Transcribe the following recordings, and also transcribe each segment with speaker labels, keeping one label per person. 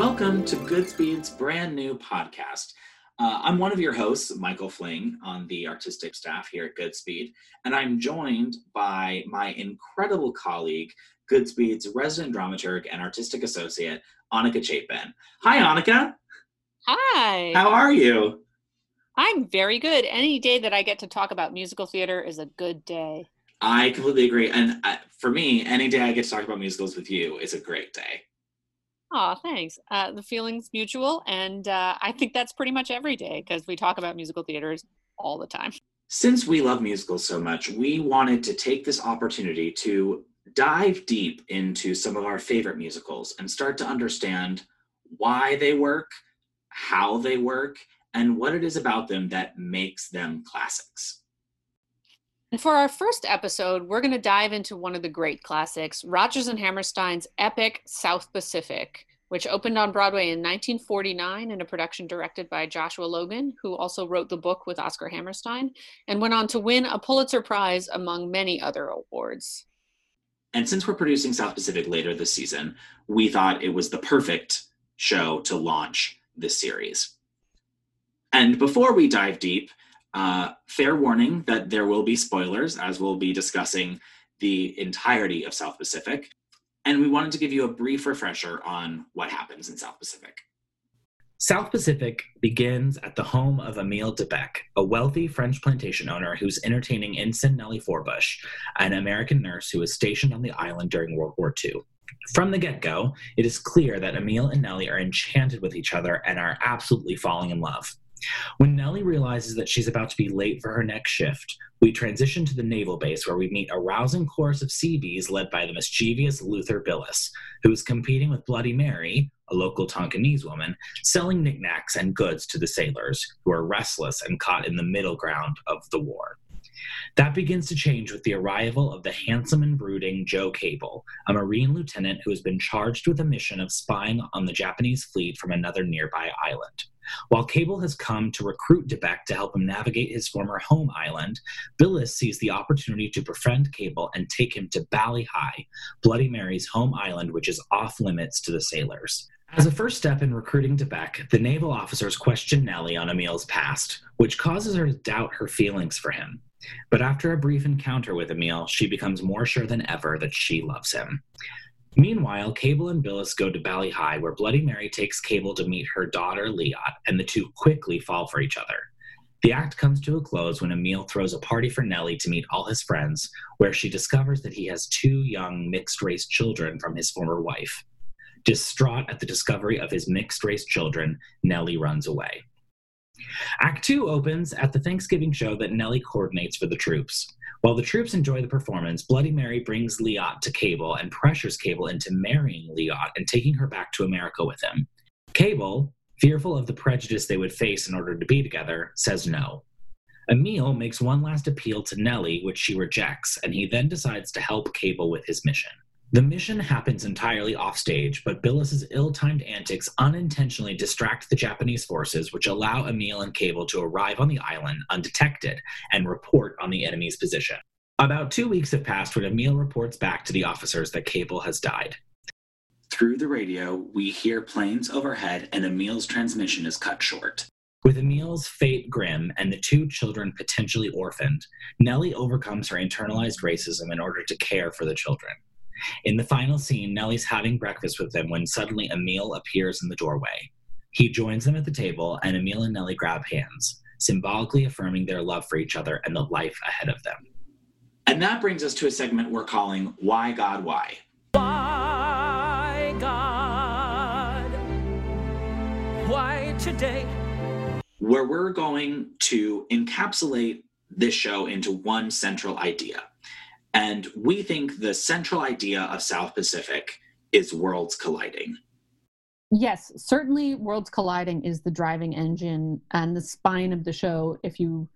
Speaker 1: welcome to Goodspeed's brand new podcast. Uh, I'm one of your hosts, Michael Fling, on the artistic staff here at Goodspeed, and I'm joined by my incredible colleague, Goodspeed's resident dramaturg and artistic associate, Annika Chapin. Hi, Annika.
Speaker 2: Hi.
Speaker 1: How are you?
Speaker 2: I'm very good. Any day that I get to talk about musical theater is a good day.
Speaker 1: I completely agree. And uh, for me, any day I get to talk about musicals with you is a great day.
Speaker 2: Oh, thanks. Uh, the feeling's mutual. And uh, I think that's pretty much every day because we talk about musical theaters all the time.
Speaker 1: Since we love musicals so much, we wanted to take this opportunity to dive deep into some of our favorite musicals and start to understand why they work, how they work, and what it is about them that makes them classics.
Speaker 2: And for our first episode, we're going to dive into one of the great classics, Rodgers and Hammerstein's epic South Pacific, which opened on Broadway in 1949 in a production directed by Joshua Logan, who also wrote the book with Oscar Hammerstein, and went on to win a Pulitzer Prize among many other awards.
Speaker 1: And since we're producing South Pacific later this season, we thought it was the perfect show to launch this series. And before we dive deep, uh, fair warning that there will be spoilers as we'll be discussing the entirety of South Pacific. And we wanted to give you a brief refresher on what happens in South Pacific.
Speaker 3: South Pacific begins at the home of Emile de Becque, a wealthy French plantation owner who's entertaining ensign Nellie Forbush, an American nurse who was stationed on the island during World War II. From the get go, it is clear that Emile and Nellie are enchanted with each other and are absolutely falling in love. When Nellie realizes that she's about to be late for her next shift, we transition to the naval base where we meet a rousing chorus of Seabees led by the mischievous Luther Billis, who is competing with Bloody Mary, a local Tonkinese woman, selling knickknacks and goods to the sailors, who are restless and caught in the middle ground of the war. That begins to change with the arrival of the handsome and brooding Joe Cable, a Marine lieutenant who has been charged with a mission of spying on the Japanese fleet from another nearby island. While Cable has come to recruit de Becque to help him navigate his former home island, Billis sees the opportunity to befriend Cable and take him to Bali Ha'i, Bloody Mary's home island, which is off limits to the sailors. As a first step in recruiting de Becque, the naval officers question Nellie on Emile's past, which causes her to doubt her feelings for him. But after a brief encounter with Emile, she becomes more sure than ever that she loves him. Meanwhile, Cable and Billis go to Bali Ha'i, where Bloody Mary takes Cable to meet her daughter, Liat, and the two quickly fall for each other. The act comes to a close when Emile throws a party for Nellie to meet all his friends, where she discovers that he has two young mixed race children from his former wife. Distraught at the discovery of his mixed race children, Nellie runs away. Act two opens at the Thanksgiving show that Nellie coordinates for the troops. While the troops enjoy the performance, Bloody Mary brings Liat to Cable and pressures Cable into marrying Liat and taking her back to America with him. Cable, fearful of the prejudice they would face in order to be together, says no. Emile makes one last appeal to Nellie, which she rejects, and he then decides to help Cable with his mission. The mission happens entirely offstage, but Billis's ill-timed antics unintentionally distract the Japanese forces, which allow Emile and Cable to arrive on the island undetected and report on the enemy's position. About two weeks have passed when Emile reports back to the officers that Cable has died.
Speaker 1: Through the radio, we hear planes overhead and Emile's transmission is cut short.
Speaker 3: With Emile's fate grim and the two children potentially orphaned, Nellie overcomes her internalized racism in order to care for the children. In the final scene, Nellie's having breakfast with them when suddenly Emile appears in the doorway. He joins them at the table, and Emile and Nellie grab hands, symbolically affirming their love for each other and the life ahead of them.
Speaker 1: And that brings us to a segment we're calling Why God Why?
Speaker 4: Why, God? Why today?
Speaker 1: Where we're going to encapsulate this show into one central idea. And we think the central idea of South Pacific is worlds colliding.
Speaker 5: Yes, certainly Worlds Colliding is the driving engine and the spine of the show, if you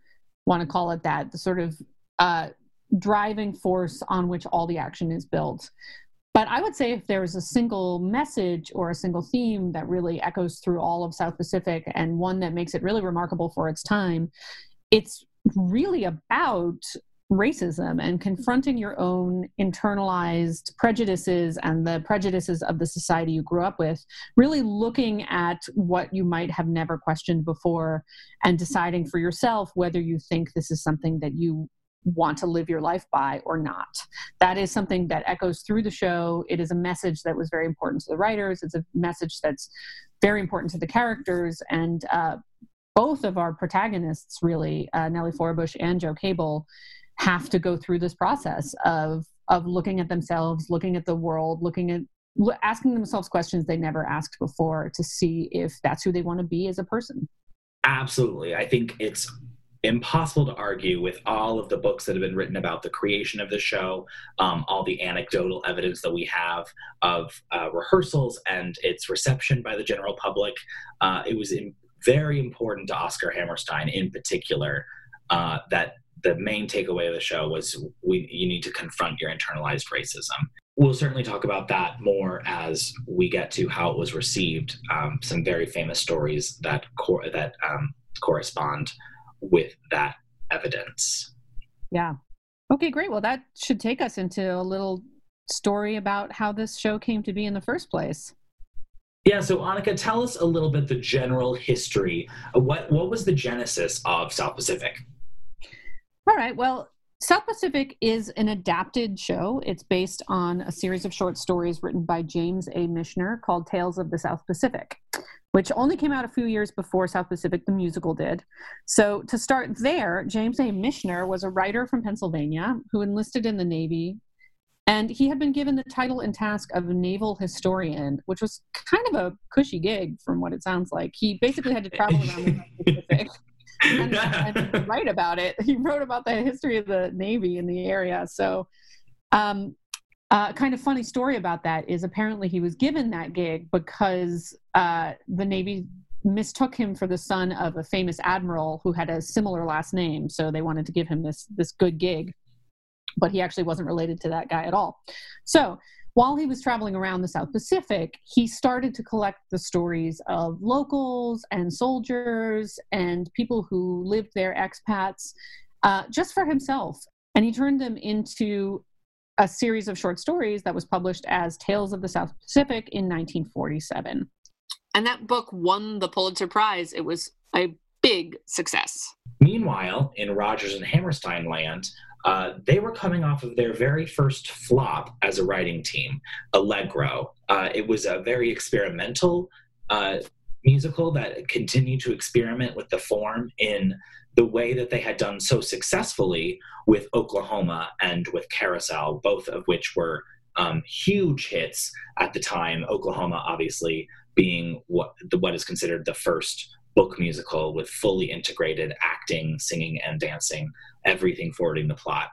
Speaker 5: want to call it that, the sort of uh, driving force on which all the action is built. But I would say if there was a single message or a single theme that really echoes through all of South Pacific and one that makes it really remarkable for its time, it's really about
Speaker 2: racism and confronting your own internalized prejudices and the prejudices of the society you grew up with, really looking at what you might have never questioned before and deciding for yourself whether you think this is something that you want to live your life by or not. That is something that echoes through the show. It is a message that was very important to the writers. It's a message that's very important to the characters. And uh, both of our protagonists, really, uh, Nellie Forbush and Joe Cable, have to go through this process of of looking at themselves, looking at the world, looking at asking themselves questions they never asked before to see if that's who they want to be as a person.
Speaker 3: Absolutely. I think it's impossible to argue with all of the books that have been written about the creation of the show, um, all the anecdotal evidence that we have of uh, rehearsals and its reception by the general public. Uh, it was in, very important to Oscar Hammerstein in particular uh, that the main takeaway of the show was we you need to confront your internalized racism. We'll certainly talk about that more as we get to how it was received. Um, some very famous stories that cor- that um, correspond with that evidence.
Speaker 2: Yeah. Okay, great. Well, that should take us into a little story about how this show came to be in the first place.
Speaker 3: Yeah, so Annika, tell us a little bit the general history. What what was the genesis of South Pacific?
Speaker 2: All right. Well, South Pacific is an adapted show. It's based on a series of short stories written by James A. Michener called Tales of the South Pacific, which only came out a few years before South Pacific the musical did. So, to start there, James A. Michener was a writer from Pennsylvania who enlisted in the Navy. And he had been given the title and task of naval historian, which was kind of a cushy gig from what it sounds like. He basically had to travel around the Pacific and, and write about it. He wrote about the history of the Navy in the area. So, um, uh, kind of funny story about that is apparently he was given that gig because uh, the Navy mistook him for the son of a famous admiral who had a similar last name. So they wanted to give him this this good gig, but he actually wasn't related to that guy at all. So while he was traveling around the South Pacific, he started to collect the stories of locals and soldiers and people who lived there, expats, uh, just for himself. And he turned them into a series of short stories that was published as Tales of the South Pacific in 1947.
Speaker 6: And that book won the Pulitzer Prize. It was a big success.
Speaker 3: Meanwhile, in Rodgers and Hammerstein land, uh, they were coming off of their very first flop as a writing team, Allegro. Uh, it was a very experimental uh, musical that continued to experiment with the form in the way that they had done so successfully with Oklahoma and with Carousel, both of which were um, huge hits at the time. Oklahoma, obviously, being what the, what is considered the first book musical with fully integrated acting, singing, and dancing, everything forwarding the plot.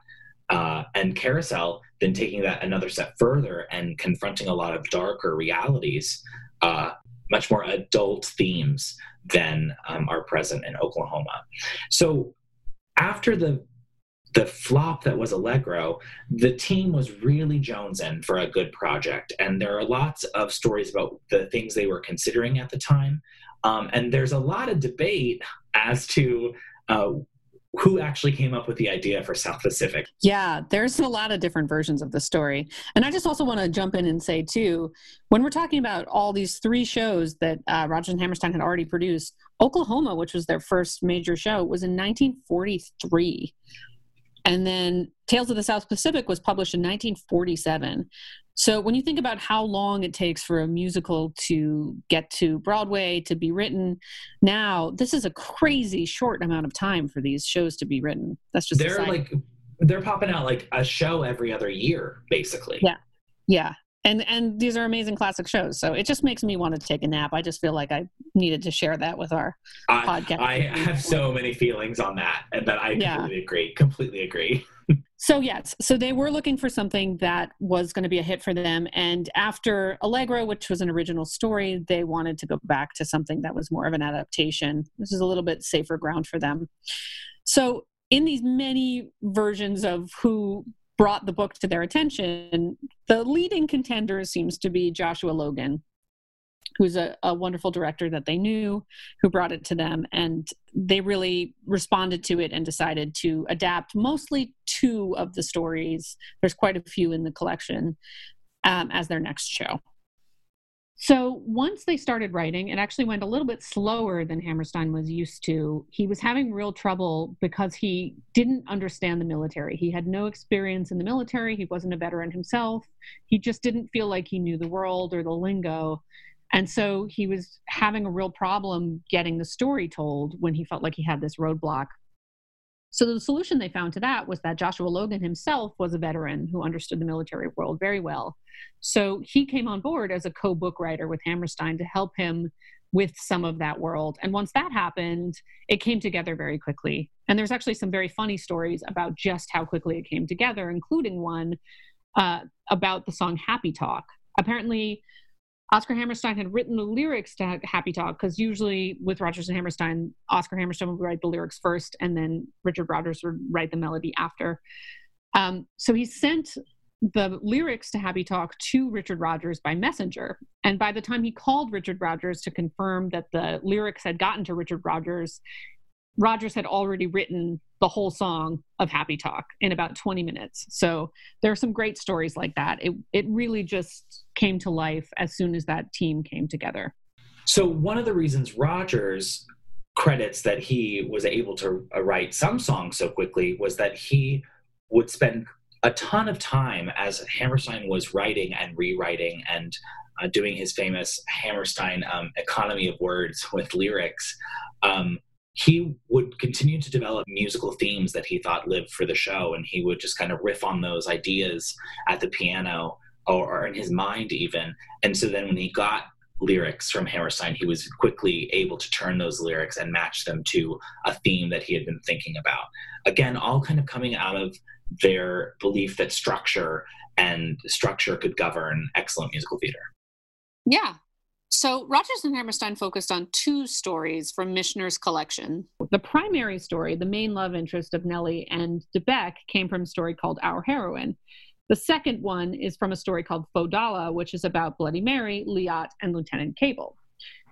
Speaker 3: Uh, and Carousel then taking that another step further and confronting a lot of darker realities, uh, much more adult themes than um, are present in Oklahoma. So after the the flop that was Allegro, the team was really jonesing for a good project. And there are lots of stories about the things they were considering at the time. Um, and there's a lot of debate as to uh, who actually came up with the idea for South Pacific.
Speaker 2: Yeah, there's a lot of different versions of the story. And I just also want to jump in and say, too, when we're talking about all these three shows that uh, Rodgers and Hammerstein had already produced, Oklahoma, which was their first major show, was in 1943. And then Tales of the South Pacific was published in 1947. So when you think about how long it takes for a musical to get to Broadway to be written, now this is a crazy short amount of time for these shows to be written. That's just
Speaker 3: they're like they're popping out like a show every other year, basically.
Speaker 2: Yeah, yeah, and and these are amazing classic shows. So it just makes me want to take a nap. I just feel like I needed to share that with our
Speaker 3: I,
Speaker 2: podcast.
Speaker 3: I have so many feelings on that, and that I yeah. completely agree. Completely agree.
Speaker 2: So yes, so they were looking for something that was going to be a hit for them, and after Allegro, which was an original story, they wanted to go back to something that was more of an adaptation. This is a little bit safer ground for them. So in these many versions of who brought the book to their attention, the leading contender seems to be Joshua Logan. Who's a, a wonderful director that they knew, who brought it to them, and they really responded to it and decided to adapt mostly two of the stories. There's quite a few in the collection um, as their next show. So once they started writing, it actually went a little bit slower than Hammerstein was used to. He was having real trouble because he didn't understand the military. He had no experience in the military. He wasn't a veteran himself. He just didn't feel like he knew the world or the lingo. And so he was having a real problem getting the story told when he felt like he had this roadblock. So the solution they found to that was that Joshua Logan himself was a veteran who understood the military world very well. So he came on board as a co-book writer with Hammerstein to help him with some of that world. And once that happened, it came together very quickly. And there's actually some very funny stories about just how quickly it came together, including one uh, about the song Happy Talk. Apparently, Oscar Hammerstein had written the lyrics to Happy Talk because usually with Rodgers and Hammerstein, Oscar Hammerstein would write the lyrics first and then Richard Rodgers would write the melody after. Um, so he sent the lyrics to Happy Talk to Richard Rodgers by messenger. And by the time he called Richard Rodgers to confirm that the lyrics had gotten to Richard Rodgers, Rodgers had already written the whole song of Happy Talk in about 20 minutes. So there are some great stories like that. It it really just came to life as soon as that team came together.
Speaker 3: So one of the reasons Rodgers credits that he was able to uh, write some songs so quickly was that he would spend a ton of time as Hammerstein was writing and rewriting and uh, doing his famous Hammerstein um, economy of words with lyrics. Um, he would continue to develop musical themes that he thought lived for the show and he would just kind of riff on those ideas at the piano or, in his mind even and so then when he got lyrics from Hammerstein, he was quickly able to turn those lyrics and match them to a theme that he had been thinking about. Again, all kind of coming out of their belief that structure and structure could govern excellent musical theater.
Speaker 7: Yeah, so Rodgers and Hammerstein focused on two stories from Michener's collection.
Speaker 2: The primary story, the main love interest of Nellie and de Becque, came from a story called Our Heroine. The second one is from a story called Fo' Dolla', which is about Bloody Mary, Liat, and Lieutenant Cable.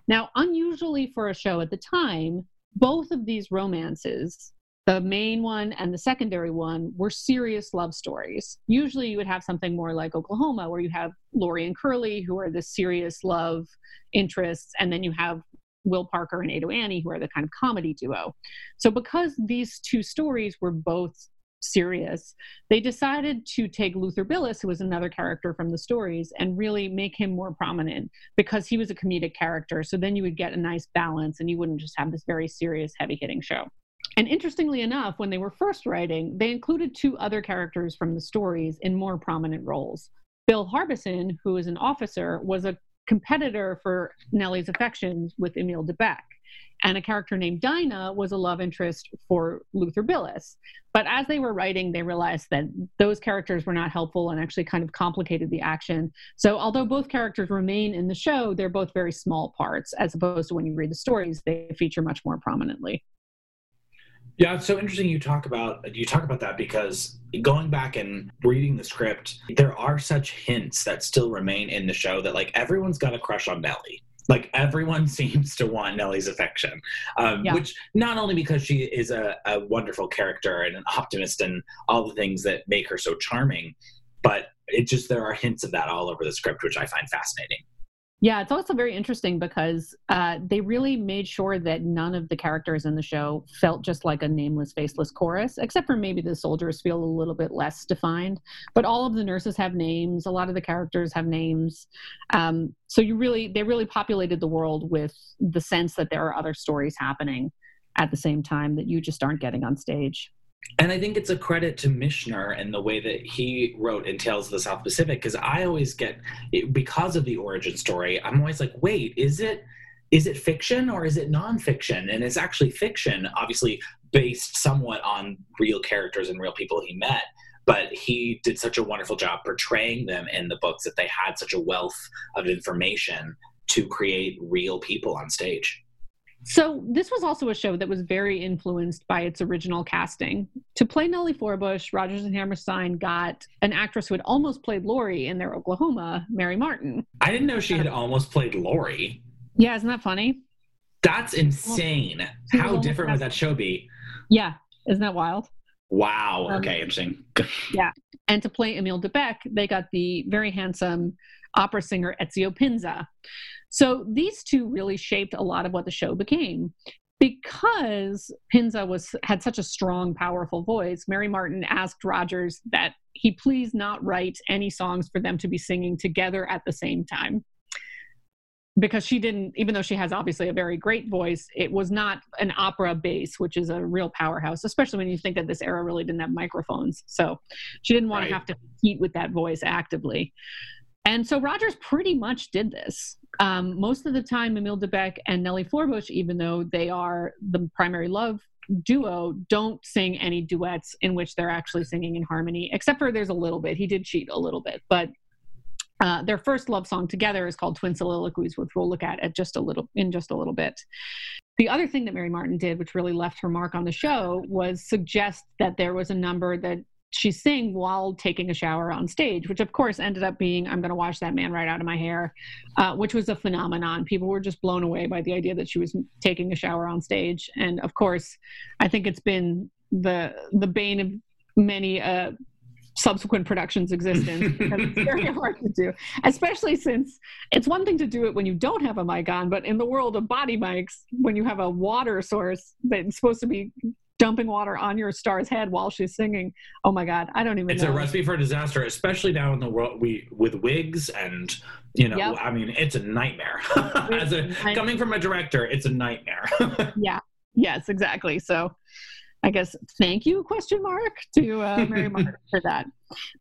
Speaker 2: Now, unusually for a show at the time, both of these romances the main one and the secondary one were serious love stories. Usually you would have something more like Oklahoma, where you have Laurey and Curly, who are the serious love interests, and then you have Will Parker and Ado Annie, who are the kind of comedy duo. So, because these two stories were both serious, they decided to take Luther Billis, who was another character from the stories, and really make him more prominent because he was a comedic character. So then you would get a nice balance and you wouldn't just have this very serious, heavy hitting show. And interestingly enough, when they were first writing, they included two other characters from the stories in more prominent roles. Bill Harbison, who is an officer, was a competitor for Nellie's affections with Emile de Becque. And a character named Dinah was a love interest for Luther Billis. But as they were writing, they realized that those characters were not helpful and actually kind of complicated the action. So, although both characters remain in the show, they're both very small parts, as opposed to when you read the stories, they feature much more prominently.
Speaker 3: Yeah, it's so interesting you talk about you talk about that because going back and reading the script, there are such hints that still remain in the show that like everyone's got a crush on Nellie. Like everyone seems to want Nellie's affection, um, yeah. which not only because she is a, a wonderful character and an optimist and all the things that make her so charming, but it just there are hints of that all over the script, which I find fascinating.
Speaker 2: Yeah, it's also very interesting because uh, they really made sure that none of the characters in the show felt just like a nameless, faceless chorus, except for maybe the soldiers feel a little bit less defined. But all of the nurses have names. A lot of the characters have names. Um, so you really, they really populated the world with the sense that there are other stories happening at the same time that you just aren't getting on stage.
Speaker 3: And I think it's a credit to Michener and the way that he wrote in Tales of the South Pacific, because I always get, because of the origin story, I'm always like, wait, is it is it fiction or is it nonfiction? And it's actually fiction, obviously based somewhat on real characters and real people he met. But he did such a wonderful job portraying them in the books that they had such a wealth of information to create real people on stage.
Speaker 2: So this was also a show that was very influenced by its original casting. To play Nellie Forbush, Rodgers and Hammerstein got an actress who had almost played Laurey in their Oklahoma, Mary Martin.
Speaker 3: I didn't know she had almost played Laurey.
Speaker 2: Yeah, isn't that funny?
Speaker 3: That's insane.
Speaker 2: Was
Speaker 3: How different would that show be?
Speaker 2: Yeah, isn't that wild?
Speaker 3: Wow.
Speaker 2: Um,
Speaker 3: Okay, interesting. Yeah.
Speaker 2: And to play Emile de Becque, they got the very handsome opera singer Ezio Pinza. So these two really shaped a lot of what the show became. Because Pinza was had such a strong, powerful voice, Mary Martin asked Rodgers that he please not write any songs for them to be singing together at the same time. Because she didn't, even though she has obviously a very great voice, it was not an opera bass, which is a real powerhouse, especially when you think that this era really didn't have microphones. So she didn't want
Speaker 3: Right.
Speaker 2: to have to compete with that voice actively. And so Rodgers pretty much did this. Um, most of the time, Emile de Becque and Nellie Forbush, even though they are the primary love duo, don't sing any duets in which they're actually singing in harmony, except for there's a little bit. He did cheat a little bit, but uh, their first love song together is called Twin Soliloquies, which we'll look at, at just a little in just a little bit. The other thing that Mary Martin did, which really left her mark on the show, was suggest that there was a number that she sang while taking a shower on stage, which of course ended up being "I'm going to wash that man right out of my hair," uh, which was a phenomenon. People were just blown away by the idea that she was taking a shower on stage, and of course, I think it's been the the bane of many uh, subsequent productions' existence because it's very hard to do, especially since it's one thing to do it when you don't have a mic on, but in the world of body mics, when you have a water source that's supposed to be dumping water on your star's head while she's singing. Oh my God, I don't even
Speaker 3: It's
Speaker 2: know.
Speaker 3: a recipe for disaster, especially now in the world we with wigs and you know,
Speaker 2: Yep.
Speaker 3: I mean, it's a nightmare. As a coming from a director, it's a nightmare. Yeah.
Speaker 2: Yes, exactly. So I guess thank you question mark to uh, Mary Martin for that.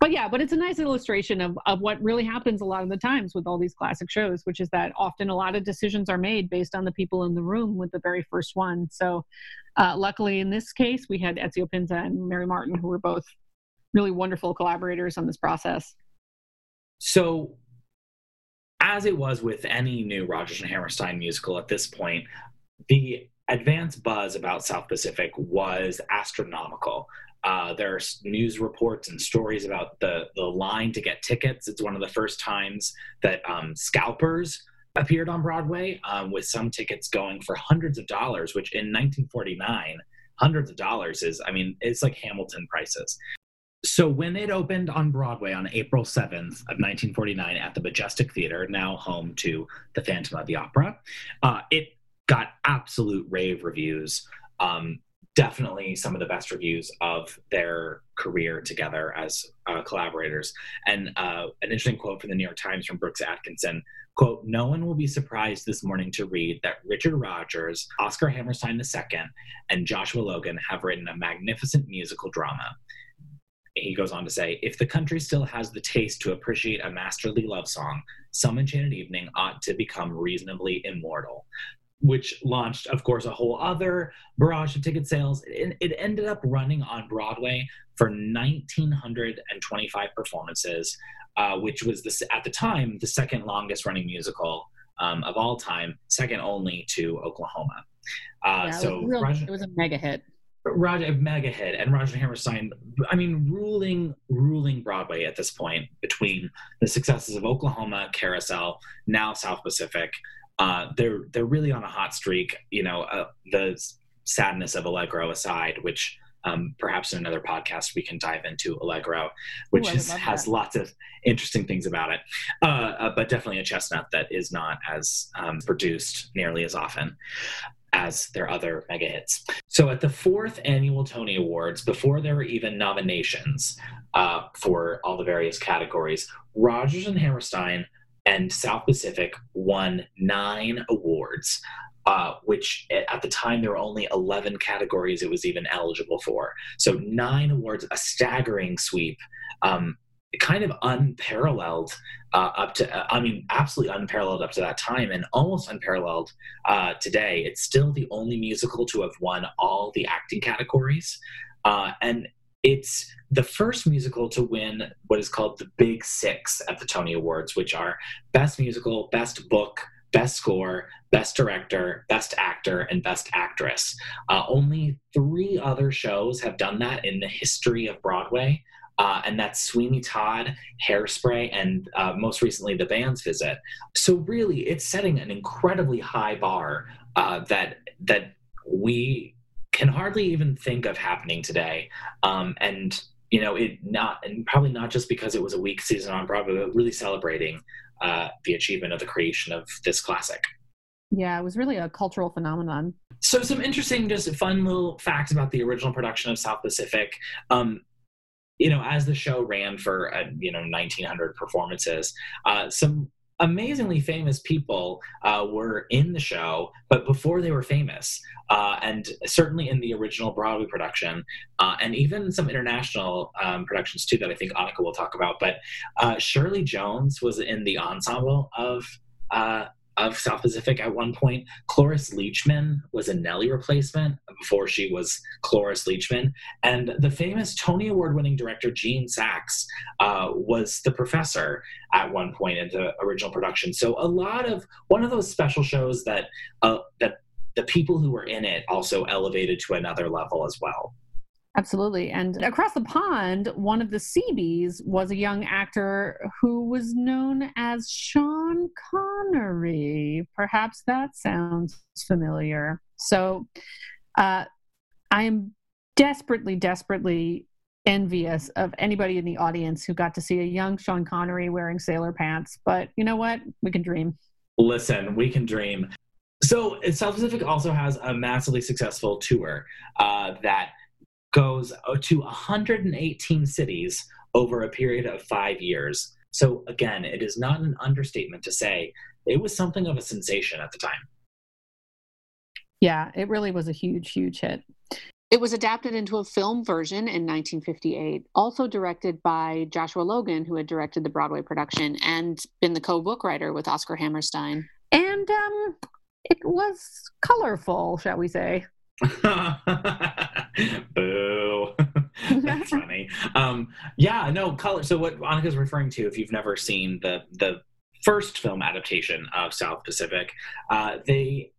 Speaker 2: But yeah, but it's a nice illustration of, of what really happens a lot of the times with all these classic shows, which is that often a lot of decisions are made based on the people in the room with the very first one. So uh, luckily in this case, we had Ezio Pinza and Mary Martin, who were both really wonderful collaborators on this process.
Speaker 3: So, as it was with any new Rodgers and Hammerstein musical at this point, the advance buzz about South Pacific was astronomical. Uh, are news reports and stories about the the line to get tickets. It's one of the first times that um, scalpers appeared on Broadway, um, with some tickets going for hundreds of dollars, which in 1949, hundreds of dollars is, I mean, it's like Hamilton prices. So when it opened on Broadway on April 7th of 1949 at the Majestic Theater, now home to the Phantom of the Opera, uh, it got absolute rave reviews. Um, definitely some of the best reviews of their career together as uh, collaborators. And uh, an interesting quote from the New York Times from Brooks Atkinson quote, no one will be surprised this morning to read that Richard Rodgers, Oscar Hammerstein II, and Joshua Logan have written a magnificent musical drama he goes on to say, if the country still has the taste to appreciate a masterly love song, Some Enchanted Evening ought to become reasonably immortal. Which launched, of course, a whole other barrage of ticket sales. It, it ended up running on Broadway for 1,925 performances, uh, which was the, at the time the second longest running musical um, of all time, second only to Oklahoma. Uh,
Speaker 2: Yeah, it,
Speaker 3: so
Speaker 2: was real-
Speaker 3: Roger-
Speaker 2: it was a mega hit.
Speaker 3: Roger mega hit and Roger Hammerstein. I mean, ruling ruling Broadway at this point between the successes of Oklahoma, Carousel, now South Pacific. Uh, they're they're really on a hot streak. You know, uh, the sadness of Allegro aside, which um, perhaps in another podcast we can dive into Allegro, which
Speaker 2: Ooh,
Speaker 3: is, has lots of interesting things about it. Uh, uh, but definitely a chestnut that is not as um, produced nearly as often as their other mega hits. So at the fourth annual Tony Awards, before there were even nominations uh, for all the various categories, Rodgers and Hammerstein and South Pacific won nine awards. Uh, which at the time there were only 11 categories it was even eligible for. So, nine awards, a staggering sweep, um, kind of unparalleled uh, up to, uh, I mean, absolutely unparalleled up to that time and almost unparalleled uh, today. It's still the only musical to have won all the acting categories. Uh, and it's the first musical to win what is called the Big Six at the Tony Awards, which are Best Musical, Best Book, Best Score, Best Director, Best Actor, and Best Actress. Uh, only three other shows have done that in the history of Broadway. Uh, and that's Sweeney Todd, Hairspray, and uh, most recently The Band's Visit. So really, it's setting an incredibly high bar uh, that that we can hardly even think of happening today. Um, and you know, it not and probably not just because it was a weak season on Broadway, but really celebrating uh, the achievement of the creation of this classic.
Speaker 2: Yeah, it was really a cultural phenomenon.
Speaker 3: So, some interesting, just fun little facts about the original production of South Pacific. Um, you know, as the show ran for uh, you know 1900 performances, uh, some amazingly famous people uh, were in the show, but before they were famous, uh, and certainly in the original Broadway production, uh, and even some international um, productions too that I think Annika will talk about. But uh, Shirley Jones was in the ensemble of uh, of South Pacific at one point. Cloris Leachman was a Nellie replacement before she was Cloris Leachman. And the famous Tony Award winning director Gene Saks uh, was the professor at one point in the original production. So a lot of one of those special shows that uh, that the people who were in it also elevated to another level as well.
Speaker 2: Absolutely. And across the pond, one of the Seabees was a young actor who was known as Sean Connery. Perhaps that sounds familiar. So uh, I am desperately, desperately envious of anybody in the audience who got to see a young Sean Connery wearing sailor pants. But you know what? We can dream.
Speaker 3: Listen, we can dream. So South Pacific also has a massively successful tour uh, that goes uh, to 118 cities over a period of five years. So, again, it is not an understatement to say it was something of a sensation at the time.
Speaker 2: Yeah, it really was a huge, huge hit.
Speaker 8: It was adapted into a film version in 1958, also directed by Joshua Logan, who had directed the Broadway production and been the co book writer with Oscar Hammerstein.
Speaker 2: And um, it was colorful, shall we say.
Speaker 3: Boo. That's funny. Um, yeah, no color. So what Annika's referring to, if you've never seen the the first film adaptation of South Pacific, uh, they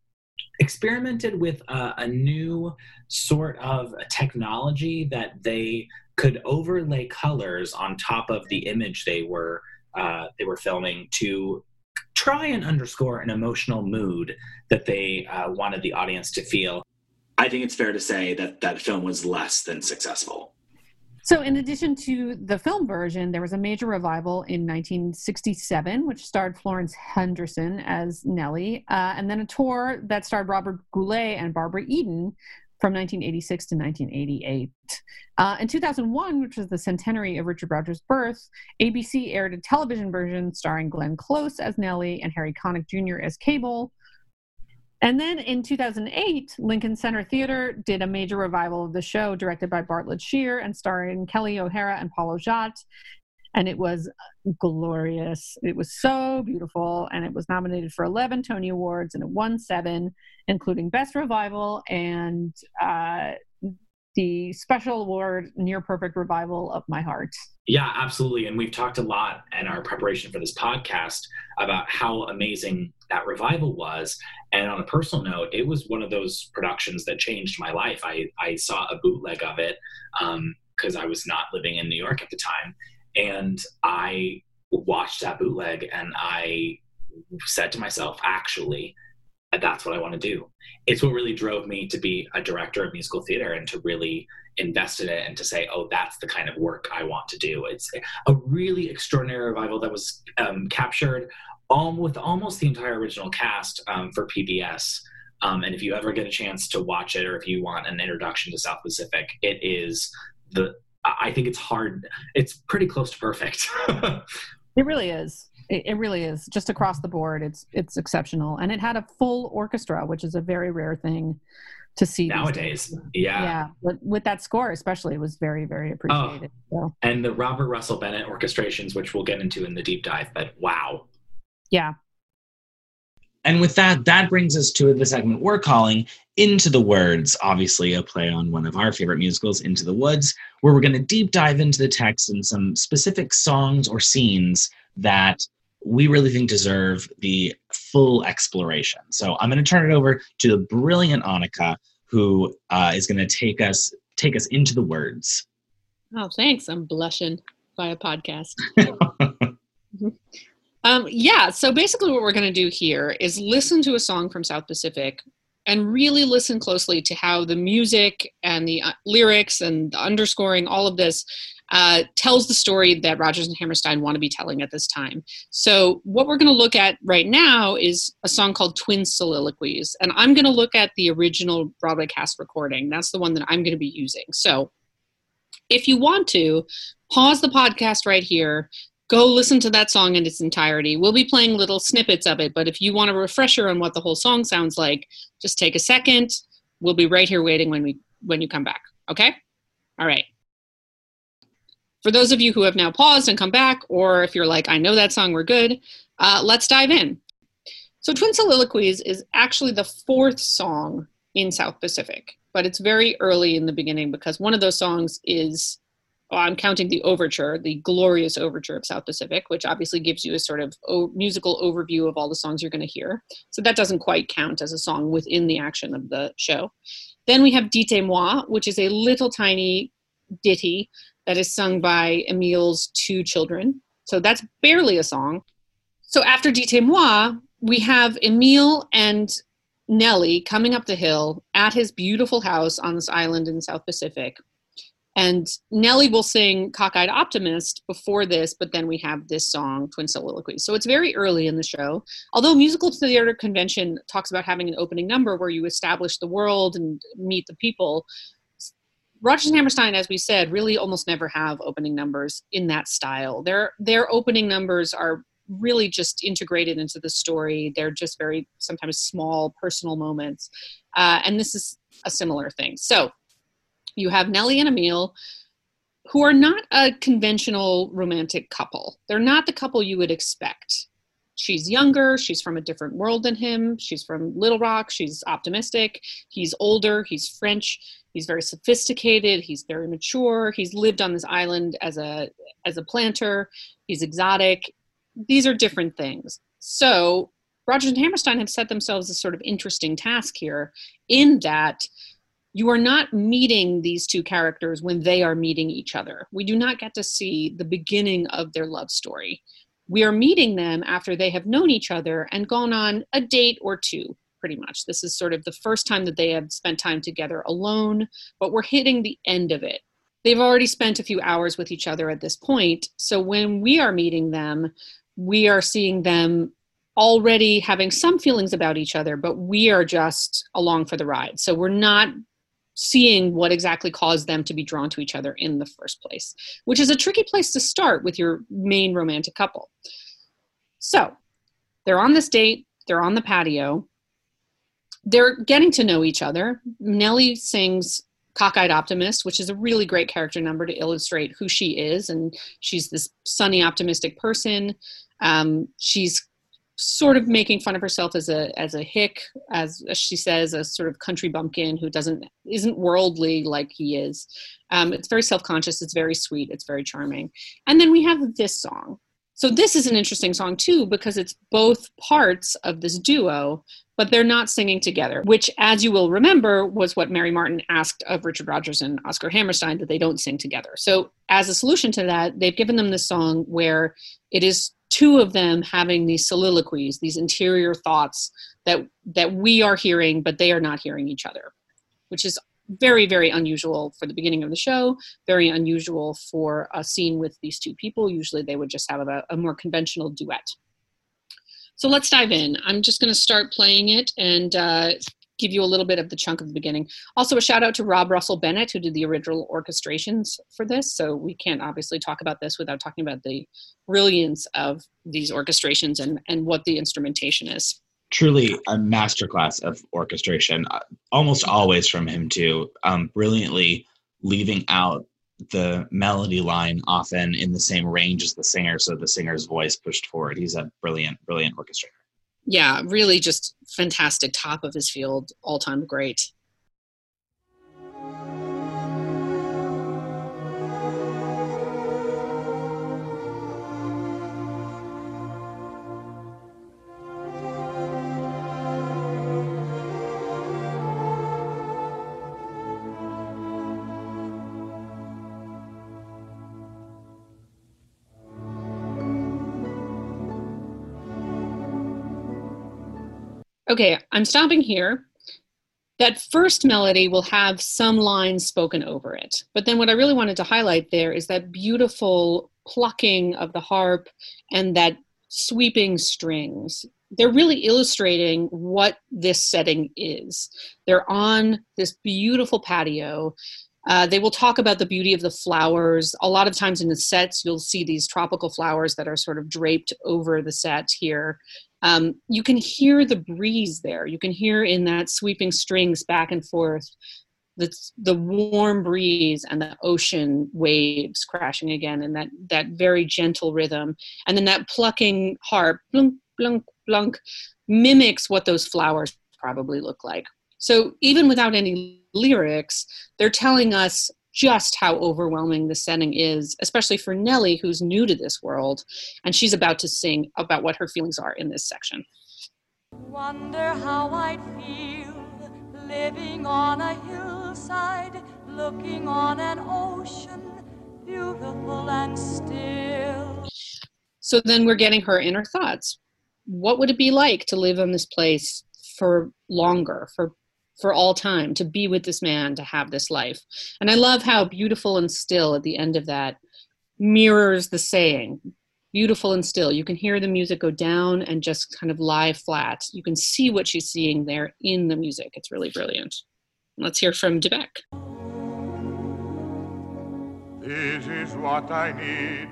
Speaker 3: experimented with a, a new sort of technology that they could overlay colors on top of the image they were uh, they were filming to try and underscore an emotional mood that they uh, wanted the audience to feel.
Speaker 9: I think it's fair to say that that film was less than successful.
Speaker 2: So, in addition to the film version, there was a major revival in 1967, which starred Florence Henderson as Nellie, uh, and then a tour that starred Robert Goulet and Barbara Eden from 1986 to 1988. Uh, in 2001, which was the centenary of Richard Rodgers' birth, ABC aired a television version starring Glenn Close as Nellie and Harry Connick Jr. as Cable. And then in 2008, Lincoln Center Theater did a major revival of the show, directed by Bartlett Sher and starring Kelli O'Hara and Paulo Szot. And it was glorious. It was so beautiful. And it was nominated for 11 Tony Awards and it won seven, including Best Revival and uh, the special award near perfect revival of my heart
Speaker 3: yeah absolutely. And we've talked a lot in our preparation for this podcast about how amazing that revival was. And on a personal note it was one of those productions that changed my life. I, I saw a bootleg of it because um, i was not living in new york at the time. And i watched that bootleg and i said to myself actually that's what I want to do. It's what really drove me to be a director of musical theater and to really invest in it and to say, oh, that's the kind of work I want to do. It's a really extraordinary revival that was um, captured all, with almost the entire original cast um, for PBS. Um, and if you ever get a chance to watch it or if you want an introduction to South Pacific, it is the, I think it's hard, it's pretty close to perfect.
Speaker 2: it really is. It, it, really is just across the board. It's it's exceptional, and it had a full orchestra, which is a very rare thing to see
Speaker 3: nowadays. Yeah,
Speaker 2: yeah. But with that score, especially, it was very very oh. appreciated. Oh.
Speaker 3: So. And the Robert Russell Bennett orchestrations, which we'll get into in the deep dive. But wow.
Speaker 2: Yeah.
Speaker 10: And with that, that brings us to the segment we're calling Into the Words, obviously a play on one of our favorite musicals, Into the Woods, where we're going to deep dive into the text and some specific songs or scenes that
Speaker 11: we really think deserve the full exploration. So I'm going to turn it over to the brilliant Annika, who uh, is going to take us take us into the words.
Speaker 2: Oh, thanks. I'm blushing by a podcast. um, yeah. So basically, what we're going to do here is listen to a song from South Pacific and really listen closely to how the music and the uh, lyrics and the underscoring, all of this, uh, tells the story that Rodgers and Hammerstein want to be telling at this time. So, what we're going to look at right now is a song called Twin Soliloquies. And I'm going to look at the original Broadway cast recording. That's the one that I'm going to be using. So, if you want to, pause the podcast right here. Go listen to that song in its entirety. We'll be playing little snippets of it, but if you want a refresher on what the whole song sounds like, just take a second. We'll be right here waiting when we when you come back. Okay? All right. For those of you who have now paused and come back, or if you're like, I know that song, we're good, uh, let's dive in. So, Twin Soliloquies is actually the fourth song in South Pacific, but it's very early in the beginning because one of those songs is, well, I'm counting the overture, the glorious overture of South Pacific, which obviously gives you a sort of o- musical overview of all the songs you're going to hear. So, that doesn't quite count as a song within the action of the show. Then we have Dites-moi, which is a little tiny ditty that is sung by Emile's two children. So that's barely a song. So after Dites-moi, we have Emile and Nellie coming up the hill at his beautiful house on this island in the South Pacific. And Nellie will sing Cockeyed Optimist before this, but then we have this song, Twin Soliloquies. So it's very early in the show. Although musical theater convention talks about having an opening number where you establish the world and meet the people, Rodgers and Hammerstein, as we said, really almost never have opening numbers in that style. Their their opening numbers are really just integrated into the story. They're just very sometimes small personal moments, uh, and this is a similar thing. So you have Nellie and Emile, who are not a conventional romantic couple. They're not the couple you would expect. She's younger. She's from a different world than him. She's from Little Rock. She's optimistic. He's older. He's French he's very sophisticated. He's very mature. He's lived on this island as a as a planter. He's exotic. These are different things. So rodgers and hammerstein have set themselves a sort of interesting task here in that you are not meeting these two characters when they are meeting each other. We do not get to see the beginning of their love story. We are meeting them after they have known each other and gone on a date or two pretty much. This is sort of the first time that they have spent time together alone, but we're hitting the end of it. They've already spent a few hours with each other at this point. So when we are meeting them, we are seeing them already having some feelings about each other, but we are just along for the ride. So we're not seeing what exactly caused them to be drawn to each other in the first place, which is a tricky place to start with your main romantic couple. So they're on this date, they're on the patio, they're getting to know each other. Nellie sings Cockeyed Optimist, which is a really great character number to illustrate who she is. And she's this sunny, optimistic person. Um, she's sort of making fun of herself as a as a hick, as, as, she says, a sort of country bumpkin who doesn't isn't worldly like he is. Um, it's very self conscious. It's very sweet. It's very charming. And then we have this song. So this is an interesting song too because it's both parts of this duo, but they're not singing together, which, as you will remember, was what Mary Martin asked of Richard Rodgers and Oscar Hammerstein that they don't sing together. So, as a solution to that, they've given them this song where it is two of them having these soliloquies, these interior thoughts that that we are hearing, but they are not hearing each other, which is very, very unusual for the beginning of the show. Very unusual for a scene with these two people. Usually, they would just have a, a more conventional duet. So let's dive in. I'm just going to start playing it and uh, give you a little bit of the chunk of the beginning. Also, a shout out to Rob Russell Bennett, who did the original orchestrations for this. So we can't obviously talk about this without talking about the brilliance of these orchestrations and, and what the instrumentation is.
Speaker 11: Truly a masterclass of orchestration, uh, almost always from him, too. Um, brilliantly leaving out the melody line often in the same range as the singer, so the singer's voice pushed forward. He's a brilliant, brilliant orchestrator.
Speaker 2: Yeah, really just fantastic, top of his field, all time great. Okay, I'm stopping here. That first melody will have some lines spoken over it. But then what I really wanted to highlight there is that beautiful plucking of the harp and that sweeping strings. They're really illustrating what this setting is. They're on this beautiful patio. Uh, they will talk about the beauty of the flowers. A lot of times in the sets, you'll see these tropical flowers that are sort of draped over the set here. Um, you can hear the breeze there. You can hear in that sweeping strings back and forth the, the warm breeze and the ocean waves crashing again and that, that very gentle rhythm. And then that plucking harp, blunk, blunk, blunk, mimics what those flowers probably look like. So even without any lyrics, they're telling us just how overwhelming the setting is, especially for Nellie, who's new to this world, and she's about to sing about what her feelings are in this section.
Speaker 12: Wonder how I'd feel living on a hillside, looking on an ocean, beautiful and still.
Speaker 2: So then we're getting her inner thoughts. What would it be like to live in this place for longer, for for all time to be with this man to have this life. And i love how beautiful and still at the end of that mirrors the saying beautiful and still. You can hear the music go down and just kind of lie flat. You can see what she's seeing there in the music. It's really brilliant. Let's hear from de Becque
Speaker 13: this is what i need.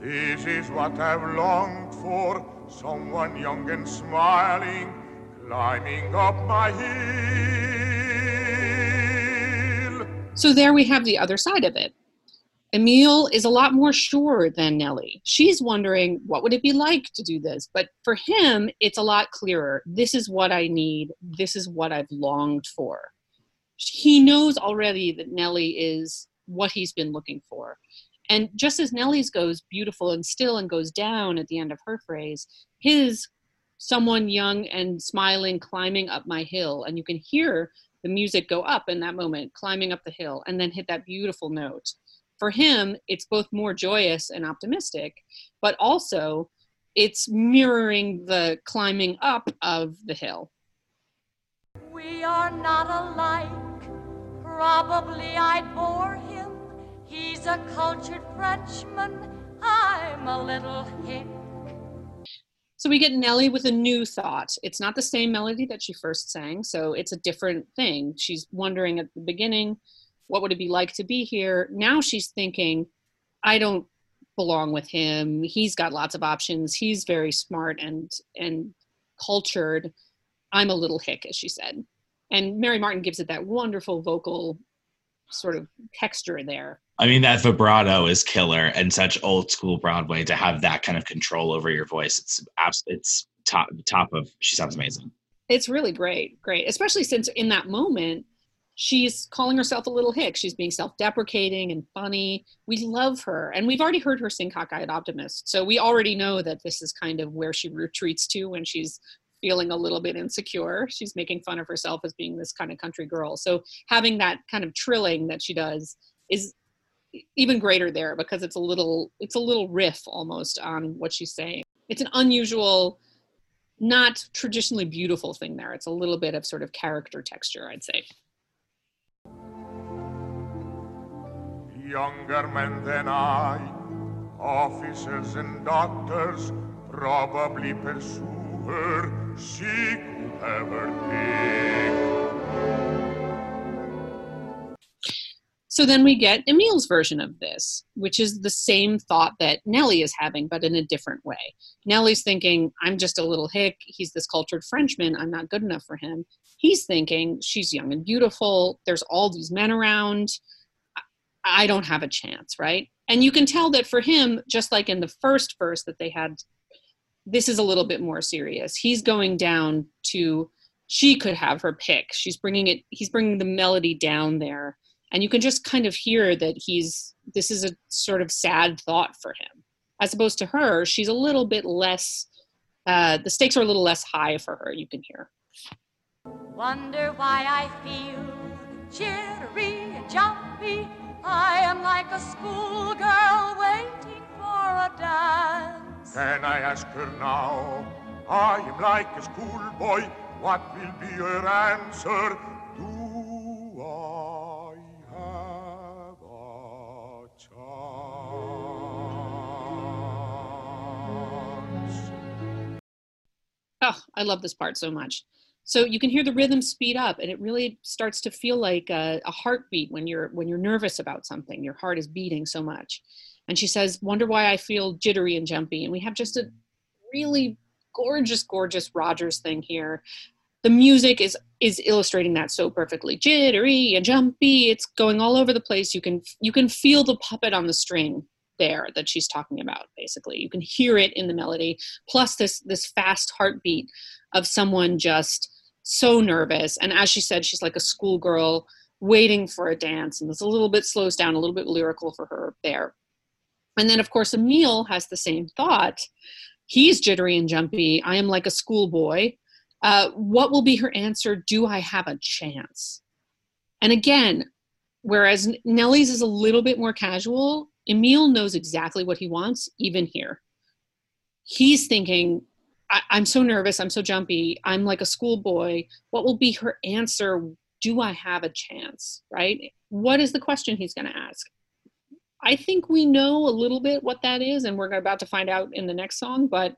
Speaker 13: This is what i've longed for. Someone young and smiling climbing up my hill.
Speaker 2: So there we have the other side of it. Emile is a lot more sure than Nellie. She's wondering what would it be like to do this, but for him it's a lot clearer. This is what I need. This is what I've longed for. He knows already that Nellie is what he's been looking for. And just as Nellie's goes beautiful and still and goes down at the end of her phrase, his someone young and smiling climbing up my hill and you can hear the music go up in that moment climbing up the hill and then hit that beautiful note. For him it's both more joyous and optimistic but also it's mirroring the climbing up of the hill.
Speaker 12: We are not alike. Probably i'd bore him. He's a cultured frenchman. I'm a little hick
Speaker 2: so we get Nellie with a new thought. It's not the same melody that she first sang, so it's a different thing. She's wondering at the beginning, what would it be like to be here? Now she's thinking, I don't belong with him. He's got lots of options. He's very smart and and cultured. I'm a little hick, as she said. And Mary Martin gives it that wonderful vocal sort of texture there.
Speaker 11: I mean, that vibrato is killer and such old school Broadway to have that kind of control over your voice. It's abs- it's top top of. She sounds amazing.
Speaker 2: It's really great, great, especially since in that moment she's calling herself a little hick. She's being self-deprecating and funny. We love her, and we've already heard her sing "Cockeyed Optimist," so we already know that this is kind of where she retreats to when she's feeling a little bit insecure. She's making fun of herself as being this kind of country girl. So having that kind of trilling that she does is even greater there because it's a little it's a little riff almost on what she's saying. It's an unusual not traditionally beautiful thing there. It's a little bit of sort of character texture, I'd say.
Speaker 13: Younger men than I, officers and doctors, probably pursue her she could ever.
Speaker 2: So then we get Emile's version of this, which is the same thought that Nellie is having, but in a different way. Nellie's thinking, I'm just a little hick. He's this cultured Frenchman. I'm not good enough for him. He's thinking, she's young and beautiful. There's all these men around. I don't have a chance, right? And you can tell that for him, just like in the first verse that they had, this is a little bit more serious. He's going down to, she could have her pick. She's bringing it, he's bringing the melody down there. And you can just kind of hear that he's this is a sort of sad thought for him. As opposed to her she's a little bit less uh, the stakes are a little less high for her you can hear.
Speaker 12: Wonder why i feel jittery and jumpy. I am like a schoolgirl waiting for a dance
Speaker 13: can i ask her now i am like a schoolboy what will be your answer? Do I have a chance?
Speaker 2: Oh, I love this part so much. So you can hear the rhythm speed up, and it really starts to feel like a, a, heartbeat when you're when you're nervous about something. Your heart is beating so much. And she says, "Wonder why I feel jittery and jumpy." And we have just a really gorgeous, gorgeous Rodgers thing here. The music is is illustrating that so perfectly. Jittery and jumpy. It's going all over the place. You can you can feel the puppet on the string there that she's talking about basically you can hear it in the melody plus this this fast heartbeat of someone just so nervous and as she said she's like a schoolgirl waiting for a dance and this a little bit slows down a little bit lyrical for her there and then of course emile has the same thought he's jittery and jumpy i am like a schoolboy uh, what will be her answer do i have a chance and again whereas nellie's is a little bit more casual Emile knows exactly what he wants, even here. He's thinking, I- am so nervous, I'm so jumpy, I'm like a schoolboy. What will be her answer? Do I have a chance? Right? What is the question he's going to ask? I think we know a little bit what that is, and we're about to find out in the next song, but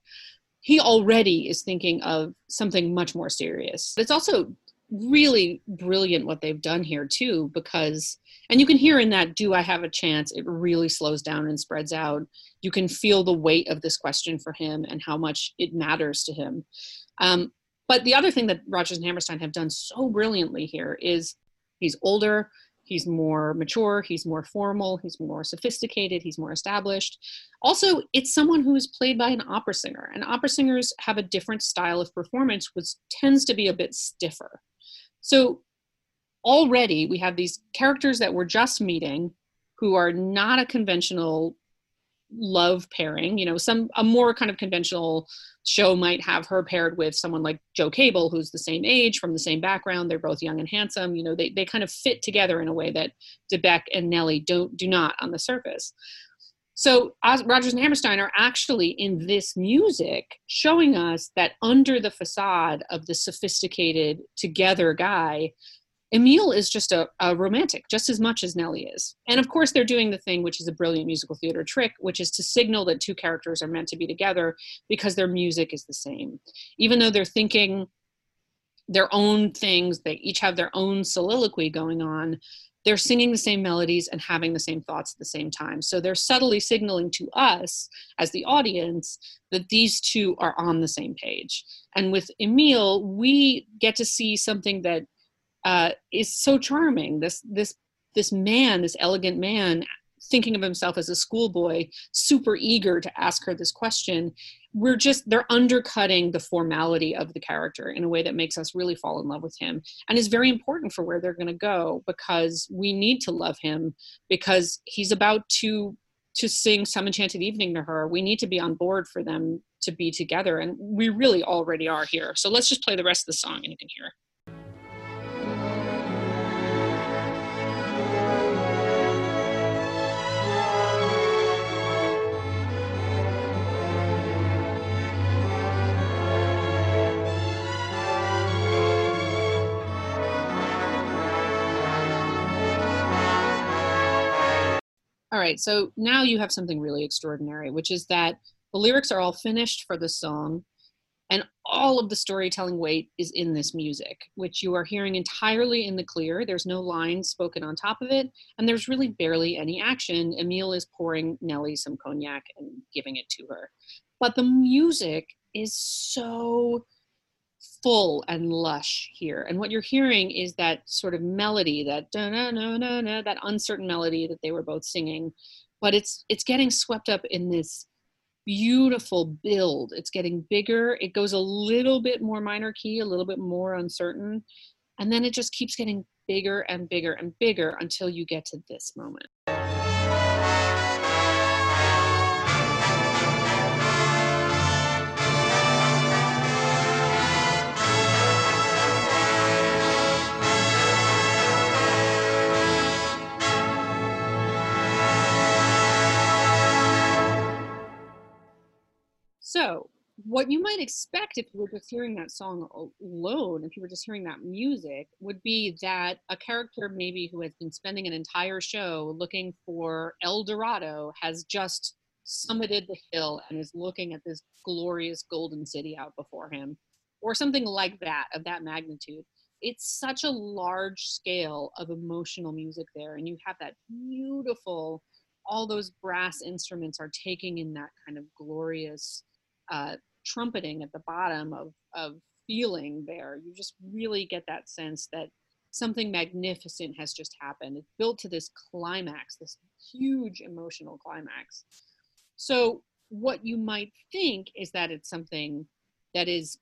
Speaker 2: he already is thinking of something much more serious. It's also really brilliant what they've done here too because and you can hear in that do i have a chance? It really slows down and spreads out. You can feel the weight of this question for him and how much it matters to him. Um, but the other thing that rodgers and hammerstein have done so brilliantly here is he's older he's more mature he's more formal he's more sophisticated he's more established. Also it's someone who's played by an opera singer and opera singers have a different style of performance which tends to be a bit stiffer. So already we have these characters that we're just meeting who are not a conventional love pairing. You know, some a more kind of conventional show might have her paired with someone like Joe Cable, who's the same age, from the same background. They're both young and handsome. You know, they, they kind of fit together in a way that de Becque and Nellie don't do not on the surface. So Rodgers and Hammerstein are actually in this music showing us that under the facade of the sophisticated together guy, Emile is just a, a, romantic, just as much as Nellie is. And of course, they're doing the thing which is a brilliant musical theater trick, which is to signal that two characters are meant to be together because their music is the same. Even though they're thinking their own things, they each have their own soliloquy going on, they're singing the same melodies and having the same thoughts at the same time. So they're subtly signaling to us as the audience that these two are on the same page. And with Emile, we get to see something that uh, is so charming. This this this man, this elegant man, thinking of himself as a schoolboy, super eager to ask her this question. We're just, they're undercutting the formality of the character in a way that makes us really fall in love with him and is very important for where they're going to go because we need to love him because he's about to to sing some enchanted evening to her we need to be on board for them to be together and we really already are here so let's just play the rest of the song and you can hear All right, so now you have something really extraordinary, which is that the lyrics are all finished for the song, and all of the storytelling weight is in this music, which you are hearing entirely in the clear. There's no lines spoken on top of it, and there's really barely any action. Emile is pouring Nellie some cognac and giving it to her. But the music is so full and lush here. And what you're hearing is that sort of melody, that na na na na, that uncertain melody that they were both singing, but it's it's getting swept up in this beautiful build. It's getting bigger. It goes a little bit more minor key, a little bit more uncertain, and then it just keeps getting bigger and bigger and bigger until you get to this moment. So what you might expect if you were just hearing that song alone, if you were just hearing that music, would be that a character maybe who has been spending an entire show looking for El Dorado has just summited the hill and is looking at this glorious golden city out before him, or something like that of that magnitude. It's such a large scale of emotional music there, and you have that beautiful, all those brass instruments are taking in that kind of glorious uh, trumpeting at the bottom of, of feeling there. You just really get that sense that something magnificent has just happened. It's built to this climax, this huge emotional climax. So, what you might think is that it's something that is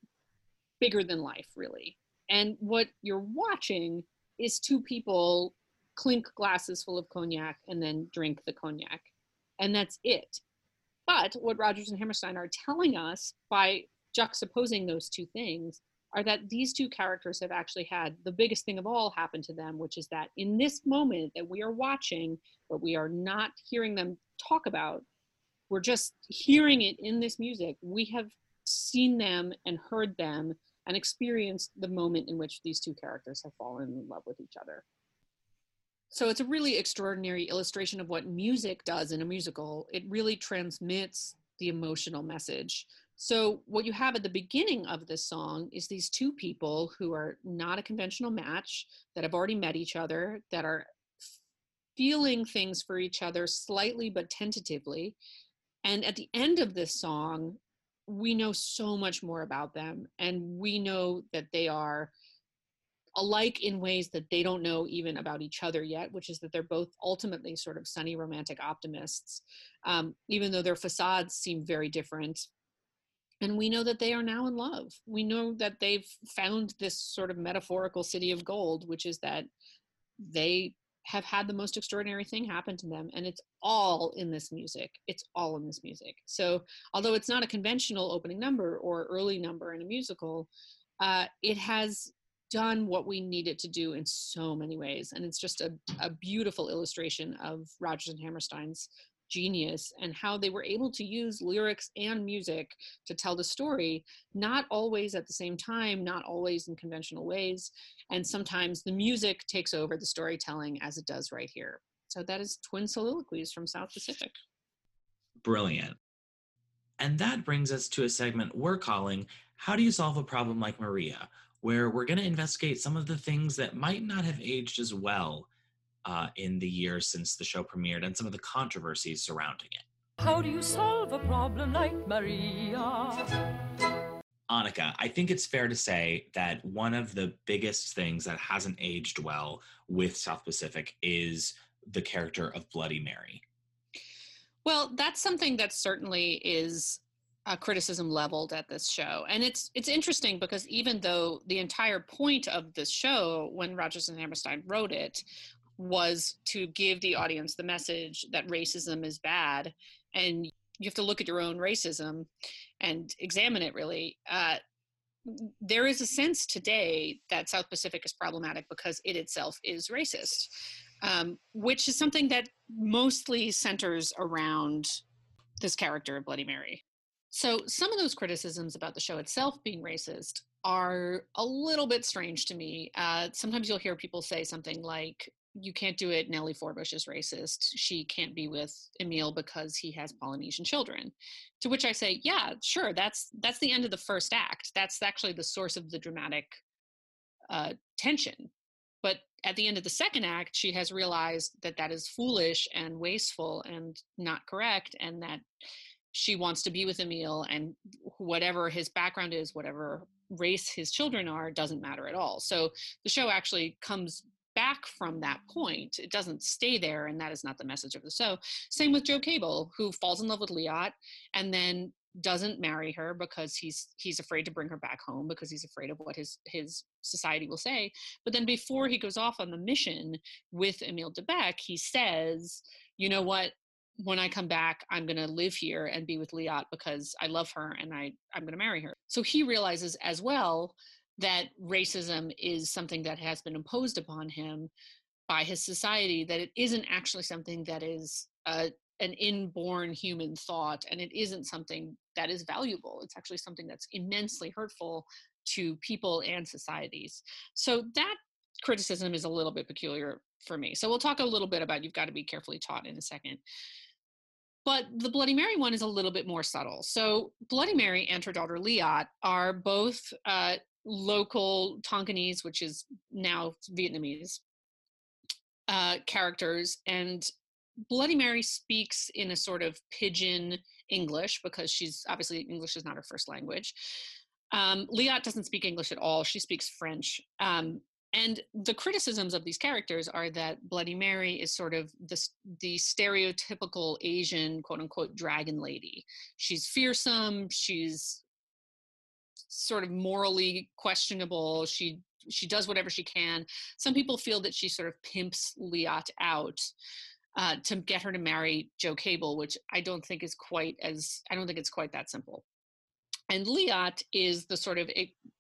Speaker 2: bigger than life, really. And what you're watching is two people clink glasses full of cognac and then drink the cognac. And that's it. But what Rodgers and Hammerstein are telling us by juxtaposing those two things are that these two characters have actually had the biggest thing of all happen to them, which is that in this moment that we are watching, but we are not hearing them talk about, we're just hearing it in this music. We have seen them and heard them and experienced the moment in which these two characters have fallen in love with each other. So it's a really extraordinary illustration of what music does in a musical. It really transmits the emotional message. So, what you have at the beginning of this song is these two people who are not a conventional match, that have already met each other, that are feeling things for each other slightly but tentatively. And at the end of this song, we know so much more about them. And we know that they are alike in ways that they don't know even about each other yet, which is that they're both ultimately sort of sunny romantic optimists, um, even though their facades seem very different. And we know that they are now in love. We know that they've found this sort of metaphorical city of gold, which is that they have had the most extraordinary thing happen to them and it's all in this music it's all in this music so although it's not a conventional opening number or early number in a musical uh, it has done what we need it to do in so many ways. And it's just a, a beautiful illustration of Rodgers and Hammerstein's genius and how they were able to use lyrics and music to tell the story, not always at the same time, not always in conventional ways. And sometimes the music takes over the storytelling as it does right here. So that is Twin Soliloquies from South Pacific.
Speaker 3: Brilliant. And that brings us to a segment we're calling How Do You Solve a Problem Like Maria? Where we're going to investigate some of the things that might not have aged as well uh, in the years since the show premiered and some of the controversies surrounding it.
Speaker 4: How do you solve a problem like Maria?
Speaker 3: Annika, I think it's fair to say that one of the biggest things that hasn't aged well with South Pacific is the character of Bloody Mary.
Speaker 2: Well, that's something that certainly is uh, criticism leveled at this show. And it's it's interesting because even though the entire point of this show when rodgers and hammerstein wrote it was to give the audience the message that racism is bad and you have to look at your own racism and examine it really uh, there is a sense today that south pacific is problematic because it itself is racist um, which is something that mostly centers around this character of bloody mary so, some of those criticisms about the show itself being racist are a little bit strange to me. Uh, sometimes you'll hear people say something like, you can't do it. Nellie Forbush is racist. She can't be with Emile because he has Polynesian children. To which I say, yeah, sure. That's that's the end of the first act. That's actually the source of the dramatic uh, tension. But at the end of the second act, she has realized that that is foolish and wasteful and not correct, and that she wants to be with Emile, and whatever his background is, whatever race his children are, doesn't matter at all. So the show actually comes back from that point. It doesn't stay there, and that is not the message of the show. Same with Joe Cable, who falls in love with Liat and then doesn't marry her because he's he's afraid to bring her back home because he's afraid of what his his society will say. But then before he goes off on the mission with Emile de Becque, he says, "You know what? When I come back, I'm going to live here and be with Liat because I love her and I, I'm going to marry her. So he realizes as well that racism is something that has been imposed upon him by his society, that it isn't actually something that is uh, an inborn human thought and it isn't something that is valuable. It's actually something that's immensely hurtful to people and societies. So that criticism is a little bit peculiar for me. So we'll talk a little bit about you've got to be carefully taught in a second but the Bloody Mary one is a little bit more subtle. So Bloody Mary and her daughter Liat are both uh, local Tonkinese, which is now Vietnamese, uh, characters. And Bloody Mary speaks in a sort of pidgin English because she's obviously English is not her first language. Um, Liat doesn't speak English at all. She speaks French. Um, and the criticisms of these characters are that Bloody Mary is sort of the, the stereotypical Asian quote unquote dragon lady. She's fearsome. She's sort of morally questionable. She she does whatever she can. Some people feel that she sort of pimps Liat out uh, to get her to marry Joe Cable, which I don't think is quite as I don't think it's quite that simple. And Liat is the sort of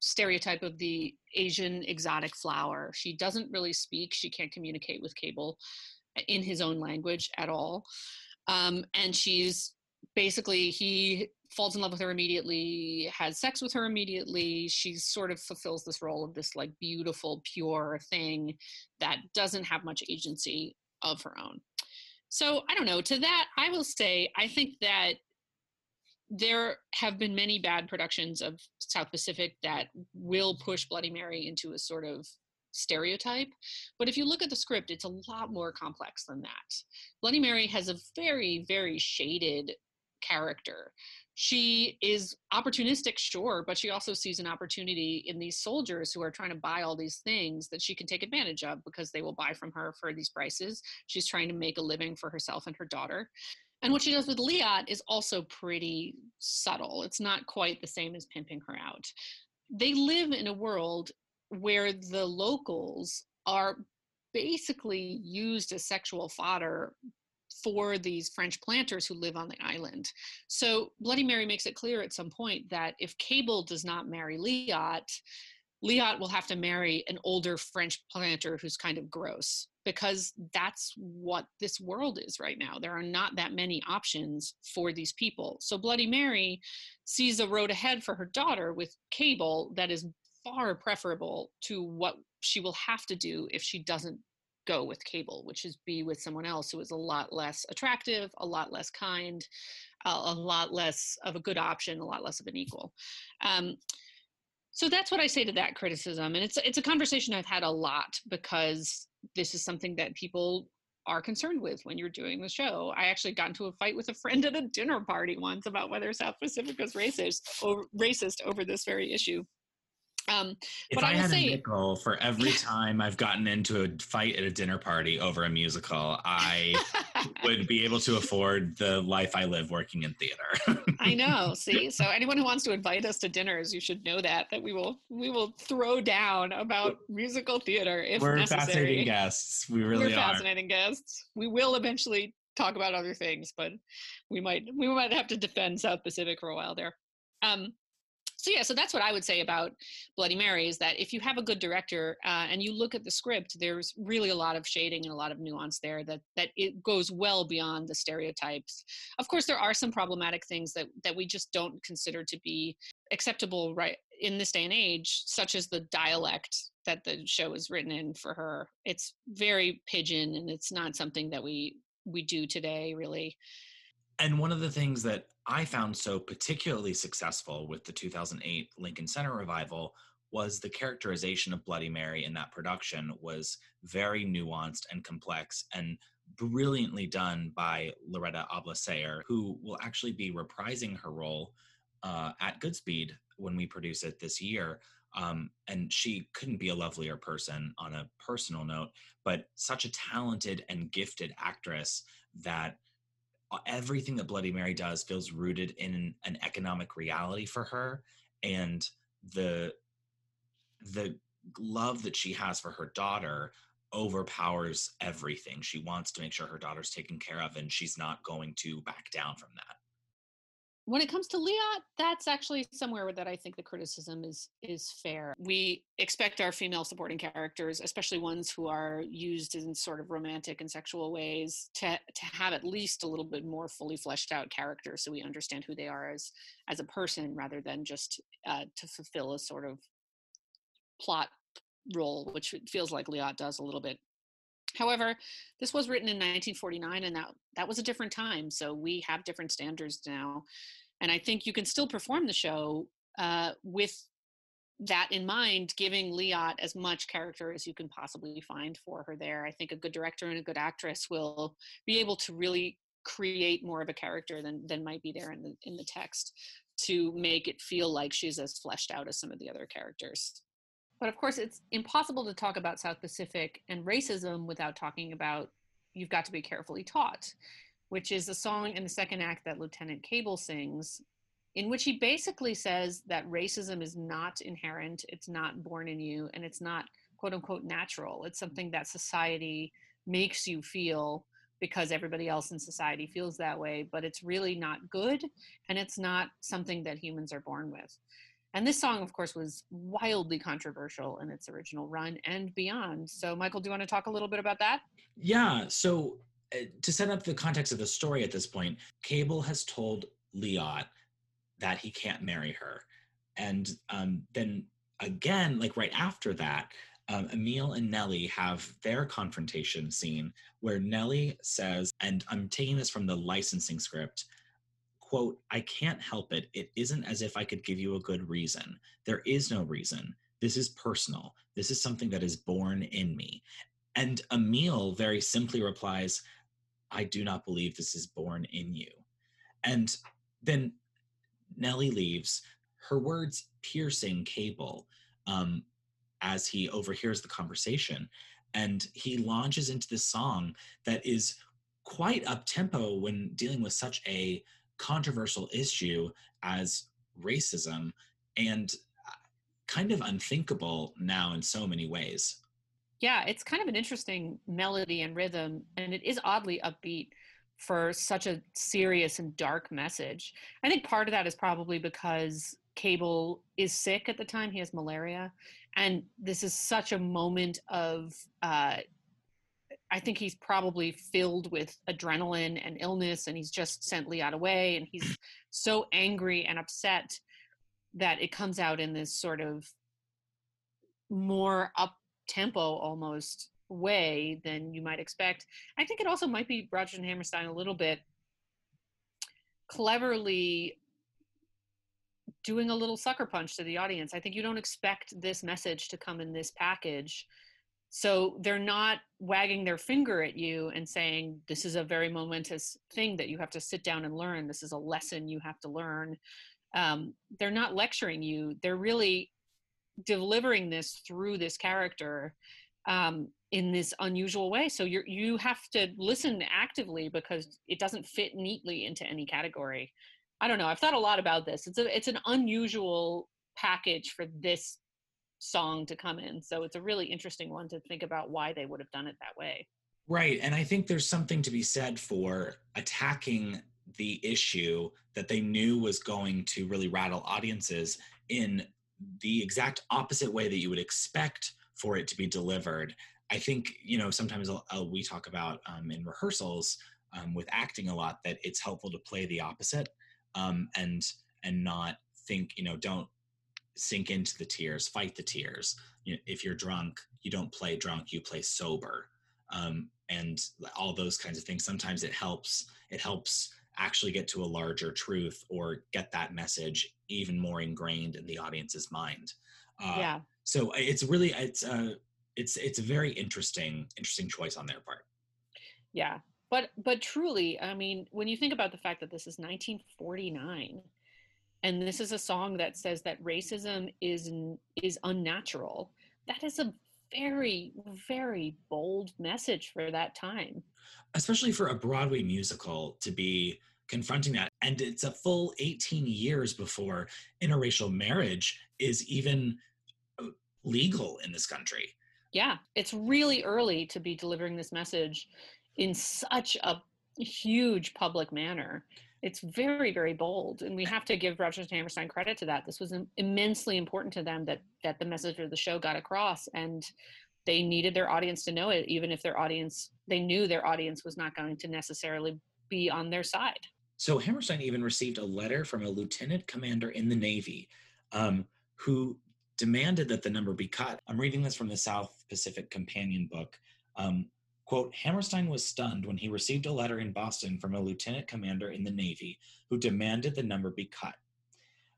Speaker 2: stereotype of the Asian exotic flower. She doesn't really speak. She can't communicate with Cable in his own language at all. Um, and she's basically he falls in love with her immediately, has sex with her immediately. She sort of fulfills this role of this like beautiful, pure thing that doesn't have much agency of her own. So I don't know. To that, I will say I think that there have been many bad productions of South Pacific that will push Bloody Mary into a sort of stereotype. But if you look at the script, it's a lot more complex than that. Bloody Mary has a very, very shaded character she is opportunistic sure but she also sees an opportunity in these soldiers who are trying to buy all these things that she can take advantage of because they will buy from her for these prices she's trying to make a living for herself and her daughter and what she does with Liat is also pretty subtle it's not quite the same as pimping her out they live in a world where the locals are basically used as sexual fodder for these French planters who live on the island. So Bloody Mary makes it clear at some point that if Cable does not marry Liat, Liat will have to marry an older French planter who's kind of gross because that's what this world is right now. There are not that many options for these people. So Bloody Mary sees a road ahead for her daughter with Cable that is far preferable to what she will have to do if she doesn't go with cable, which is be with someone else who is a lot less attractive, a lot less kind, uh, a lot less of a good option, a lot less of an equal. Um, so that's what I say to that criticism, and it's it's a conversation I've had a lot because this is something that people are concerned with when you're doing the show. I actually got into a fight with a friend at a dinner party once about whether South Pacific was racist or racist over this very issue. Um,
Speaker 3: if I, I had say, a nickel for every time I've gotten into a fight at a dinner party over a musical, I would be able to afford the life I live working in theater.
Speaker 2: I know. See, so anyone who wants to invite us to dinners, you should know that that we will we will throw down about musical theater if
Speaker 3: We're
Speaker 2: necessary.
Speaker 3: fascinating guests. We really
Speaker 2: We're
Speaker 3: are
Speaker 2: fascinating guests. We will eventually talk about other things, but we might we might have to defend South Pacific for a while there. Um, so yeah so that's what i would say about bloody mary is that if you have a good director uh, and you look at the script there's really a lot of shading and a lot of nuance there that that it goes well beyond the stereotypes. Of course there are some problematic things that that we just don't consider to be acceptable right in this day and age such as the dialect that the show is written in for her. It's very pidgin and it's not something that we we do today really
Speaker 3: and one of the things that I found so particularly successful with the 2008 Lincoln Center revival was the characterization of Bloody Mary in that production was very nuanced and complex and brilliantly done by Loretta Ables Sayre, who will actually be reprising her role uh, at Goodspeed when we produce it this year. Um, and she couldn't be a lovelier person on a personal note, but such a talented and gifted actress that Uh, everything that Bloody Mary does feels rooted in an economic reality for her, and the the love that she has for her daughter overpowers everything. She wants to make sure her daughter's taken care of, and she's not going to back down from that.
Speaker 2: When it comes to Liat, that's actually somewhere that I think the criticism is is fair. We expect our female supporting characters, especially ones who are used in sort of romantic and sexual ways, to to have at least a little bit more fully fleshed out character, so we understand who they are as as a person, rather than just uh, to fulfill a sort of plot role, which feels like Liat does a little bit However, this was written in 1949, and that that was a different time. So we have different standards now, and I think you can still perform the show uh, with that in mind, giving Liat as much character as you can possibly find for her there. I think a good director and a good actress will be able to really create more of a character than than might be there in the in the text to make it feel like she's as fleshed out as some of the other characters. But of course, it's impossible to talk about South Pacific and racism without talking about You've Got to Be Carefully Taught, which is a song in the second act that Lieutenant Cable sings, in which he basically says that racism is not inherent, it's not born in you, and it's not quote unquote natural. It's something that society makes you feel because everybody else in society feels that way, but it's really not good and it's not something that humans are born with. And this song, of course, was wildly controversial in its original run and beyond. So, Michael, do you want to talk a little bit about that?
Speaker 3: Yeah. So, uh, to set up the context of the story at this point, Cable has told Liat that he can't marry her. And um, then again, like right after that, um, Emile and Nellie have their confrontation scene where Nellie says, and I'm taking this from the licensing script quote, I can't help it. It isn't as if I could give you a good reason. There is no reason. This is personal. This is something that is born in me. And Emile very simply replies, I do not believe this is born in you. And then Nellie leaves, her words piercing Cable um, as he overhears the conversation. And he launches into this song that is quite up tempo when dealing with such a controversial issue as racism and kind of unthinkable now in so many ways.
Speaker 2: Yeah, it's kind of an interesting melody and rhythm, and it is oddly upbeat for such a serious and dark message. I think part of that is probably because Cable is sick at the time; he has malaria, and this is such a moment of uh, I think he's probably filled with adrenaline and illness, and he's just sent Liat away, and he's so angry and upset that it comes out in this sort of more up tempo almost way than you might expect. I think it also might be Rodgers and Hammerstein a little bit cleverly doing a little sucker punch to the audience. I think you don't expect this message to come in this package so they're not wagging their finger at you and saying, this is a very momentous thing that you have to sit down and learn. This is a lesson you have to learn. Um, they're not lecturing you. They're really delivering this through this character um, in this unusual way. So you you have to listen actively because it doesn't fit neatly into any category. I don't know. I've thought a lot about this. It's a it's an unusual package for this song to come in. So it's a really interesting one to think about why they would have done it that way.
Speaker 3: Right. And I think there's something to be said for attacking the issue that they knew was going to really rattle audiences in the exact opposite way that you would expect for it to be delivered. I think, you know, sometimes uh, we talk about um, in rehearsals um, with acting a lot that it's helpful to play the opposite um, and and not think, you know, don't sink into the tears, fight the tears. You know, if you're drunk, you don't play drunk, you play sober. Um, and all those kinds of things. Sometimes it helps. It helps actually get to a larger truth or get that message even more ingrained in the audience's mind.
Speaker 2: Uh, yeah.
Speaker 3: So it's really it's a uh, it's it's a very interesting interesting choice on their part.
Speaker 2: Yeah, but but truly, I mean, when you think about the fact that this is 1949 and this is a song that says that racism is is unnatural. That is a very very bold message for that time.
Speaker 3: Especially for a broadway musical to be confronting that and it's a full 18 years before interracial marriage is even uh, legal in this country.
Speaker 2: Yeah it's really early to be delivering this message in such a huge public manner it's very very bold and we have to give Rodgers and Hammerstein credit to that this was immensely important to them that that the message of the show got across and they needed their audience to know it even if their audience they knew their audience was not going to necessarily be on their side
Speaker 3: So Hammerstein even received a letter from a lieutenant commander in the Navy um, who demanded that the number be cut. I'm reading this from the South Pacific Companion book. Um, quote, Hammerstein was stunned when he received a letter in Boston from a lieutenant commander in the Navy who demanded the number be cut.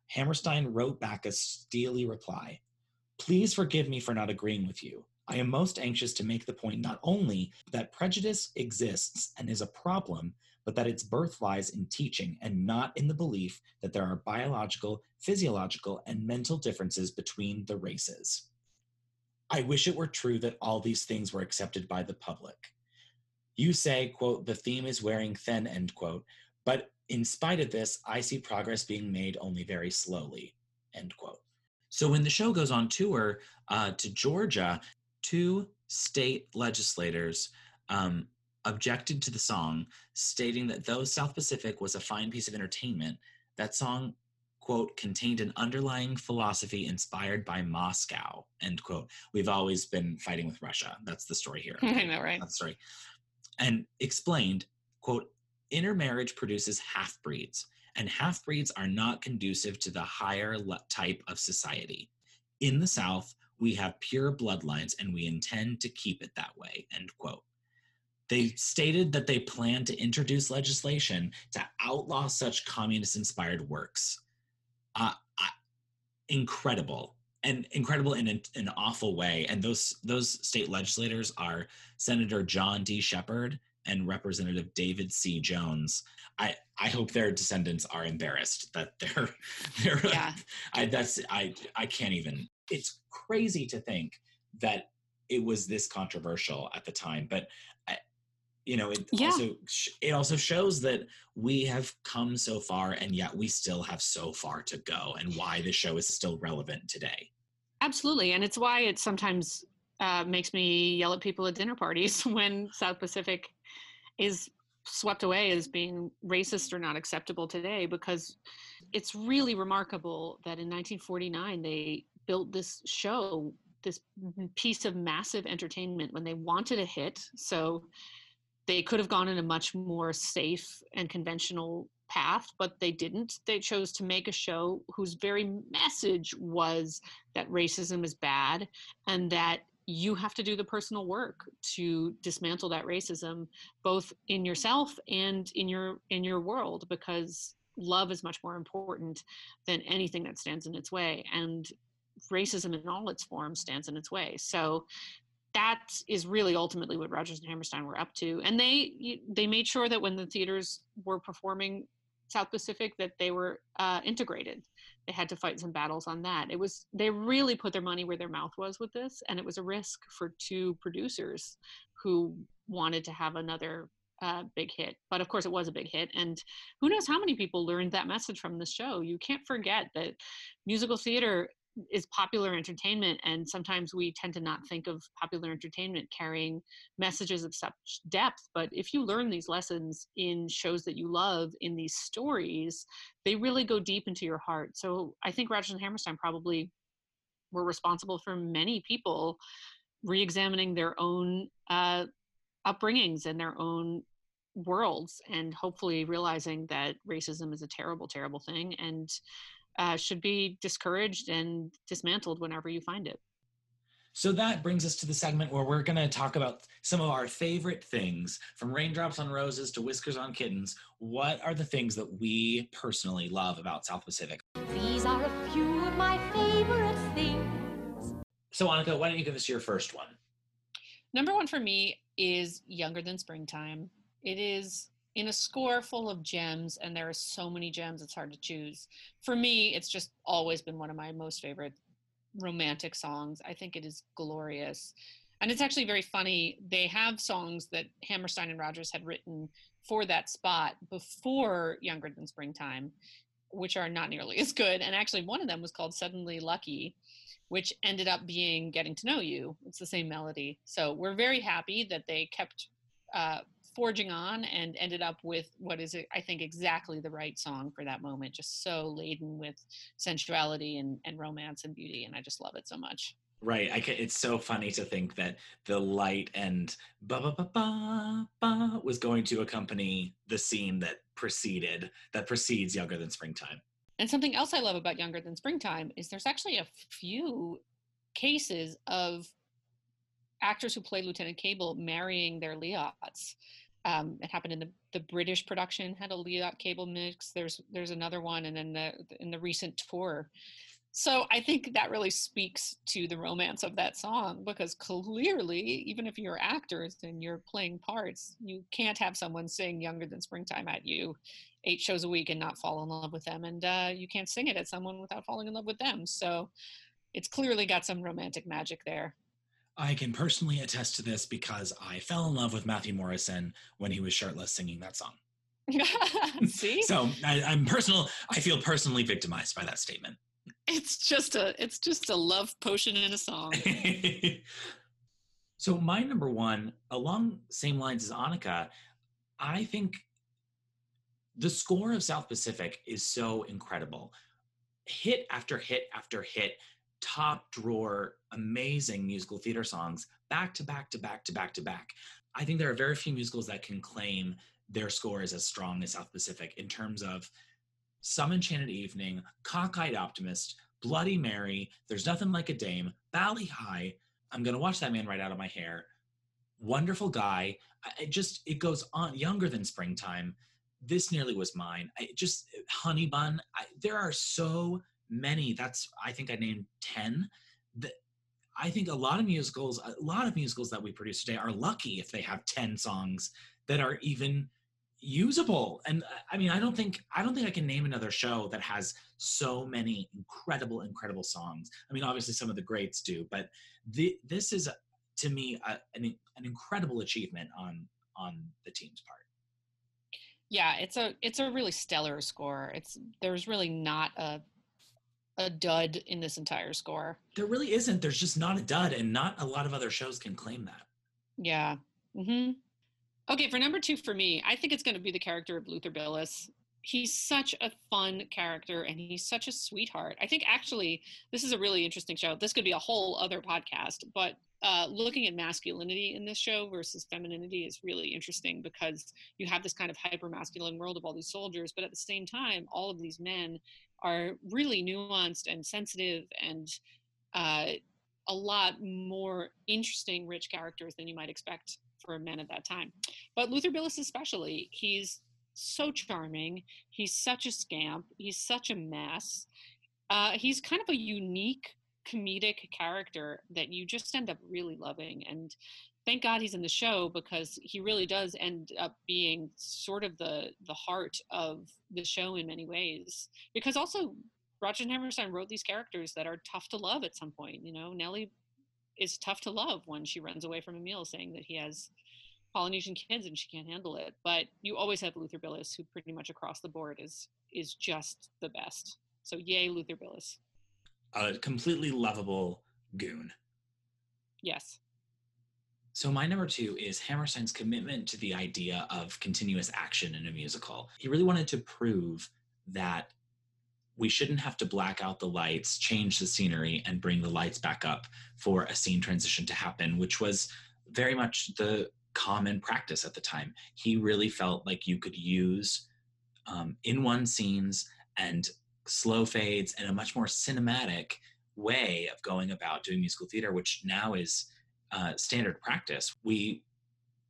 Speaker 3: Hammerstein wrote back a steely reply Please forgive me for not agreeing with you. I am most anxious to make the point not only that prejudice exists and is a problem, but that its birth lies in teaching and not in the belief that there are biological, physiological, and mental differences between the races. I wish it were true that all these things were accepted by the public. You say, quote, the theme is wearing thin, end quote, but in spite of this, I see progress being made only very slowly, end quote. So when the show goes on tour uh, to Georgia, two state legislators um, objected to the song, stating that though South Pacific was a fine piece of entertainment, that song, quote, contained an underlying philosophy inspired by Moscow, end quote. We've always been fighting with Russia. That's the story here.
Speaker 2: i know right
Speaker 3: That's right. And explained, quote, intermarriage produces half breeds, and half breeds are not conducive to the higher le- type of society. In the South, we have pure bloodlines and we intend to keep it that way, end quote. They stated that they plan to introduce legislation to outlaw such communist inspired works. Uh, incredible and incredible in an, an awful way. And those those state legislators are Senator John D. Shepard and Representative David C. Jones. I I hope their descendants are embarrassed that they're they're.
Speaker 2: Yeah.
Speaker 3: I that's I I can't even. It's crazy to think that it was this controversial at the time, but. I, you know, it
Speaker 2: Yeah.
Speaker 3: also it also shows that we have come so far, and yet we still have so far to go, and why the show is still relevant today.
Speaker 2: Absolutely, and it's why it sometimes uh, makes me yell at people at dinner parties when South Pacific is swept away as being racist or not acceptable today, because it's really remarkable that in 1949 they built this show, this piece of massive entertainment when they wanted a hit. So they could have gone in a much more safe and conventional path, but they didn't. They chose to make a show whose very message was that racism is bad and that you have to do the personal work to dismantle that racism both in yourself and in your in your world because love is much more important than anything that stands in its way and racism in all its forms stands in its way so that is really ultimately what Rodgers and Hammerstein were up to, and they they made sure that when the theaters were performing South Pacific, that they were uh, integrated. They had to fight some battles on that. It was they really put their money where their mouth was with this, and it was a risk for two producers who wanted to have another uh, big hit. But of course, it was a big hit, and who knows how many people learned that message from the show. You can't forget that musical theater is popular entertainment and sometimes we tend to not think of popular entertainment carrying messages of such depth but if you learn these lessons in shows that you love in these stories they really go deep into your heart. So i think Rodgers and Hammerstein probably were responsible for many people re-examining their own uh, upbringings and their own worlds and hopefully realizing that racism is a terrible terrible thing and uh, should be discouraged and dismantled whenever you find it.
Speaker 3: So that brings us to the segment where we're going to talk about some of our favorite things from raindrops on roses to whiskers on kittens. What are the things that we personally love about South Pacific?
Speaker 12: These are a few of my favorite things.
Speaker 3: So, Annika, why don't you give us your first one?
Speaker 2: Number one for me is Younger Than Springtime. It is in a score full of gems, and there are so many gems, it's hard to choose. For me, it's just always been one of my most favorite romantic songs. I think it is glorious. And it's actually very funny. They have songs that Hammerstein and Rodgers had written for that spot before Younger Than Springtime, which are not nearly as good. And actually, one of them was called Suddenly Lucky, which ended up being Getting to Know You. It's the same melody. So we're very happy that they kept uh, forging on and ended up with what is i think exactly the right song for that moment just so laden with sensuality and, and romance and beauty and i just love it so much
Speaker 3: Right. I can, it's so funny to think that the light and ba ba ba ba ba was going to accompany the scene that preceded that precedes Younger Than Springtime.
Speaker 2: And something else I love about Younger Than Springtime is there's actually a few cases of actors who play Lieutenant Cable marrying their Leots. Um, it happened in the, the British production had a Liat Cable mix. There's there's another one, and then the in the recent tour so I think that really speaks to the romance of that song because clearly, even if you're actors and you're playing parts, you can't have someone sing Younger Than Springtime at you eight shows a week and not fall in love with them. And uh, you can't sing it at someone without falling in love with them. So it's clearly got some romantic magic there.
Speaker 3: I can personally attest to this because I fell in love with Matthew Morrison when he was shirtless singing that song.
Speaker 2: See?
Speaker 3: so I, I'm personal. I feel personally victimized by that statement
Speaker 2: it's just a it's just a love potion in a song.
Speaker 3: so my number one, along same lines as Annika, I think the score of South Pacific is so incredible. Hit after hit after hit, top drawer, amazing musical theater songs, back to back to back to back to back. I think there are very few musicals that can claim their score is as strong as South Pacific in terms of some Enchanted Evening, Cockeyed Optimist, Bloody Mary, There's Nothing Like a Dame, Bali Ha'i. I'm going to watch that man right out of my hair. Wonderful guy. It just, it goes on younger than springtime. This nearly was mine. I just, Honey Bun. I, there are so many. That's, I think I named 10. That I think a lot of musicals, a lot of musicals that we produce today are lucky if they have 10 songs that are even usable and uh, i mean i don't think i don't think i can name another show that has so many incredible incredible songs i mean obviously some of the greats do but the, this is to me a, an, an incredible achievement on on the team's part
Speaker 2: yeah it's a it's a really stellar score it's there's really not a a dud in this entire score
Speaker 3: there really isn't there's just not a dud and not a lot of other shows can claim that
Speaker 2: yeah mm-hmm Okay, for number two for me, I think it's going to be the character of Luther Billis. He's such a fun character and he's such a sweetheart. I think actually this is a really interesting show. This could be a whole other podcast, but uh, looking at masculinity in this show versus femininity is really interesting because you have this kind of hyper masculine world of all these soldiers, but at the same time, all of these men are really nuanced and sensitive and uh, a lot more interesting, rich characters than you might expect for men at that time. But Luther Billis, especially, he's so charming. He's such a scamp. He's such a mess. Uh, he's kind of a unique comedic character that you just end up really loving. And thank God he's in the show because he really does end up being sort of the the heart of the show in many ways. Because also Roger and Hammerstein wrote these characters that are tough to love at some point. You know, Nellie is tough to love when she runs away from Emile saying that he has Polynesian kids and she can't handle it. But you always have Luther Billis, who pretty much across the board is is just the best. So yay, Luther Billis.
Speaker 3: A completely lovable goon.
Speaker 2: Yes.
Speaker 3: So my number two is Hammerstein's commitment to the idea of continuous action in a musical. He really wanted to prove that we shouldn't have to black out the lights, change the scenery, and bring the lights back up for a scene transition to happen, which was very much the common practice at the time. He really felt like you could use um, in one scenes and slow fades and a much more cinematic way of going about doing musical theater, which now is uh, standard practice. We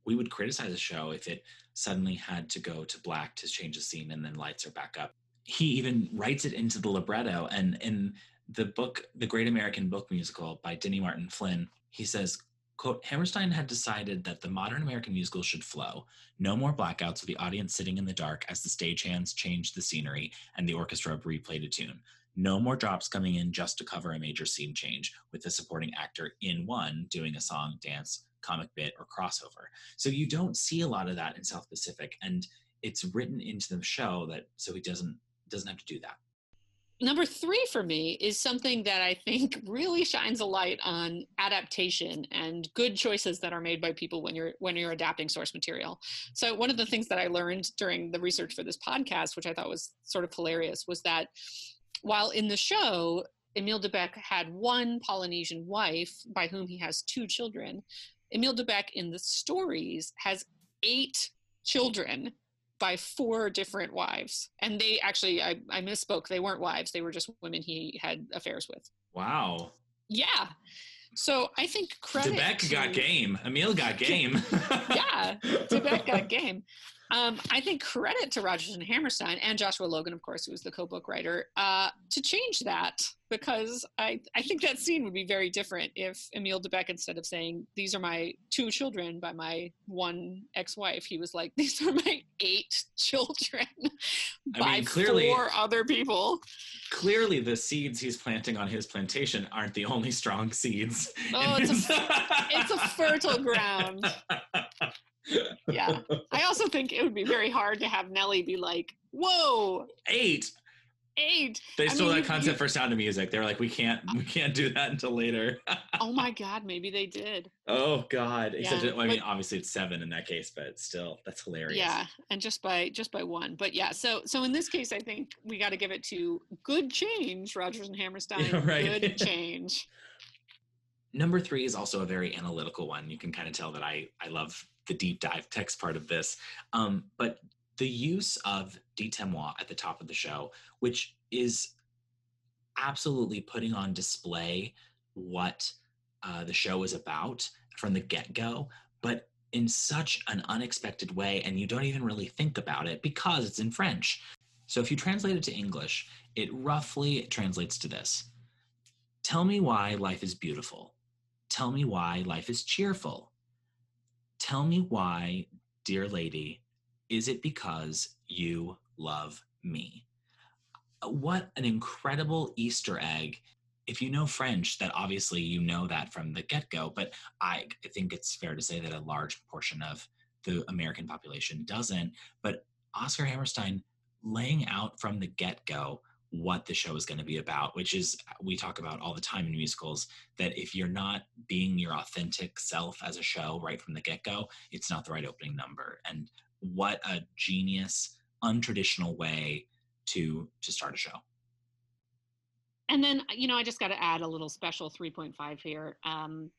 Speaker 3: we would criticize a show if it suddenly had to go to black to change the scene and then lights are back up he even writes it into the libretto. And in the book, The Great American Book Musical by Denny Martin Flinn, he says, quote, Hammerstein had decided that the modern American musical should flow. No more blackouts with the audience sitting in the dark as the stagehands changed the scenery and the orchestra replayed a tune. No more drops coming in just to cover a major scene change with the supporting actor in one doing a song, dance, comic bit, or crossover. So you don't see a lot of that in South Pacific. And it's written into the show that so he doesn't doesn't have to do that.
Speaker 2: number three for me is something that I think really shines a light on adaptation and good choices that are made by people when you're when you're adapting source material. So one of the things that I learned during the research for this podcast, which I thought was sort of hilarious, was that while in the show Emile de Becque had one Polynesian wife by whom he has two children, Emile de Becque in the stories has eight children by four different wives. And they actually, I, I misspoke, they weren't wives, they were just women he had affairs with.
Speaker 14: Wow.
Speaker 2: Yeah. So I think credit.
Speaker 14: de Becque
Speaker 2: to-
Speaker 14: got game. Emile got game.
Speaker 2: yeah, de Becque got game. Um, I think credit to Rodgers and Hammerstein and Joshua Logan, of course, who was the co-book writer, uh, to change that because I, I think that scene would be very different if Emile de Becque, instead of saying "These are my two children" by my one ex-wife, he was like, "These are my eight children
Speaker 14: I
Speaker 2: by
Speaker 14: mean, clearly-
Speaker 2: four other people."
Speaker 14: Clearly, the seeds he's planting on his plantation aren't the only strong seeds.
Speaker 2: Oh, it's a- it's a fertile ground. Yeah. I also think it would be very hard to have Nellie be like, "Whoa,
Speaker 14: Eight.
Speaker 2: eight!
Speaker 14: They
Speaker 2: I
Speaker 14: stole
Speaker 2: mean,
Speaker 14: that concept
Speaker 2: you-
Speaker 14: for Sound of Music. They were like, we can't, we can't do that until later.
Speaker 2: Oh my God, maybe they did.
Speaker 14: oh God! Except,
Speaker 2: Yeah,
Speaker 14: it- I mean,
Speaker 2: but-
Speaker 14: obviously it's seven in that case, but still, that's hilarious.
Speaker 2: Yeah, and just by just by one. But yeah, so so in this case, I think we got to give it to good change, Rodgers and Hammerstein.
Speaker 14: Yeah, right.
Speaker 2: Good change.
Speaker 3: Number three is also a very analytical one. You can kind of tell that I I love the deep dive text part of this. Um, but the use of Dites-moi at the top of the show, which is absolutely putting on display what uh, the show is about from the get go, but in such an unexpected way, and you don't even really think about it because it's in French. So if you translate it to English, it roughly translates to this Tell me why life is beautiful. Tell me why life is cheerful. Tell me why, dear lady, is it because you love me? Uh, what an incredible Easter egg. If you know French, that obviously you know that from the get go, but I, I think it's fair to say that a large portion of the American population doesn't. But Oscar Hammerstein laying out from the get go what the show is going to be about, which is we talk about all the time in musicals that if you're not being your authentic self as a show right from the get go, it's not the right opening number. And what a genius, untraditional way to to start a show.
Speaker 2: And then you know, I just got to add a little special 3.5 here. Um,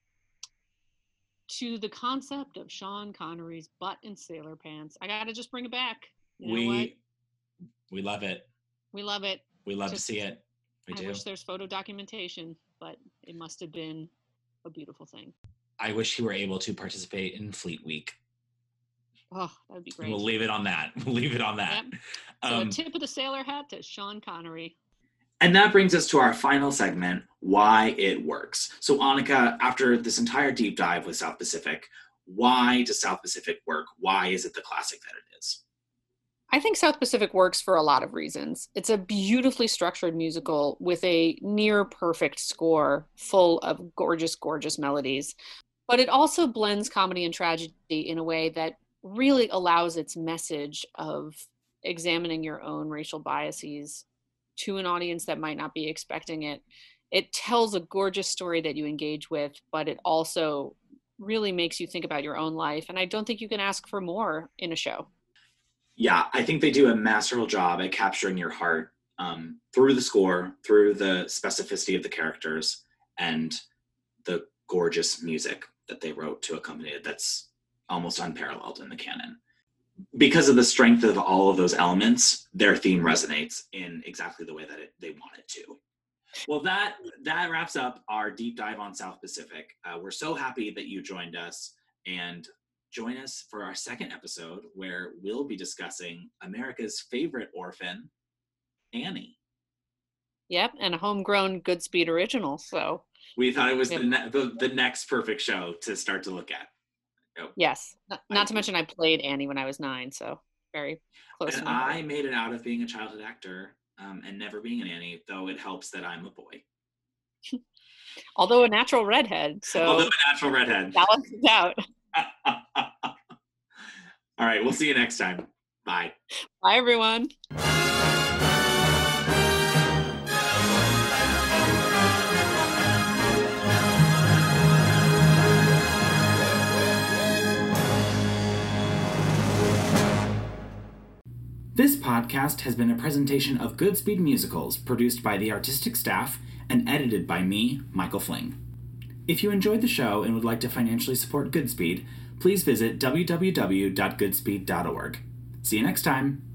Speaker 2: to the concept of Sean Connery's butt and sailor pants, I got to just bring it back. You know
Speaker 3: we
Speaker 2: what?
Speaker 3: we love it.
Speaker 2: We love it.
Speaker 3: We love
Speaker 2: Just-
Speaker 3: to see it. We
Speaker 2: I
Speaker 3: do.
Speaker 2: wish there's photo documentation, but it must have been a beautiful thing.
Speaker 3: I wish he were able to participate in Fleet Week.
Speaker 2: Oh, that would be great.
Speaker 3: We'll leave it on that. We'll leave it on that.
Speaker 2: So
Speaker 3: Um,
Speaker 2: a tip of the sailor hat to Sean Connery.
Speaker 3: And that brings us to our final segment why it works. So, Annika, after this entire deep dive with South Pacific, why does South Pacific work? Why is it the classic that it is?
Speaker 2: I think South Pacific works for a lot of reasons. It's a beautifully structured musical with a near perfect score full of gorgeous, gorgeous melodies. But it also blends comedy and tragedy in a way that really allows its message of examining your own racial biases to an audience that might not be expecting it. It tells a gorgeous story that you engage with, but it also really makes you think about your own life. And I don't think you can ask for more in a show.
Speaker 3: Yeah, I think they do a masterful job at capturing your heart um, through the score, through the specificity of the characters, and the gorgeous music that they wrote to accompany it. That's almost unparalleled in the canon. Because of the strength of all of those elements, their theme resonates in exactly the way that it, they want it to. Well, that that wraps up our deep dive on South Pacific. Uh, we're so happy that you joined us, and join us for our second episode where we'll be discussing America's favorite orphan, Annie.
Speaker 2: Yep, and a homegrown Goodspeed original. So
Speaker 3: We thought it was the, ne- the the next perfect show to start to look at.
Speaker 2: yes, not, not to mention I played Annie when I was nine, so very close.
Speaker 3: And. I made it out of being a childhood actor um, and never being an Annie, though it helps that I'm a boy.
Speaker 2: Although a natural redhead, so
Speaker 3: Although a natural redhead.
Speaker 2: balances out.
Speaker 3: All right, we'll see you next time. Bye.
Speaker 2: Bye, everyone.
Speaker 3: This podcast has been a presentation of Goodspeed Musicals, produced by the artistic staff and edited by me, Michael Fling. If you enjoyed the show and would like to financially support Goodspeed, please visit www.goodspeed.org. See you next time.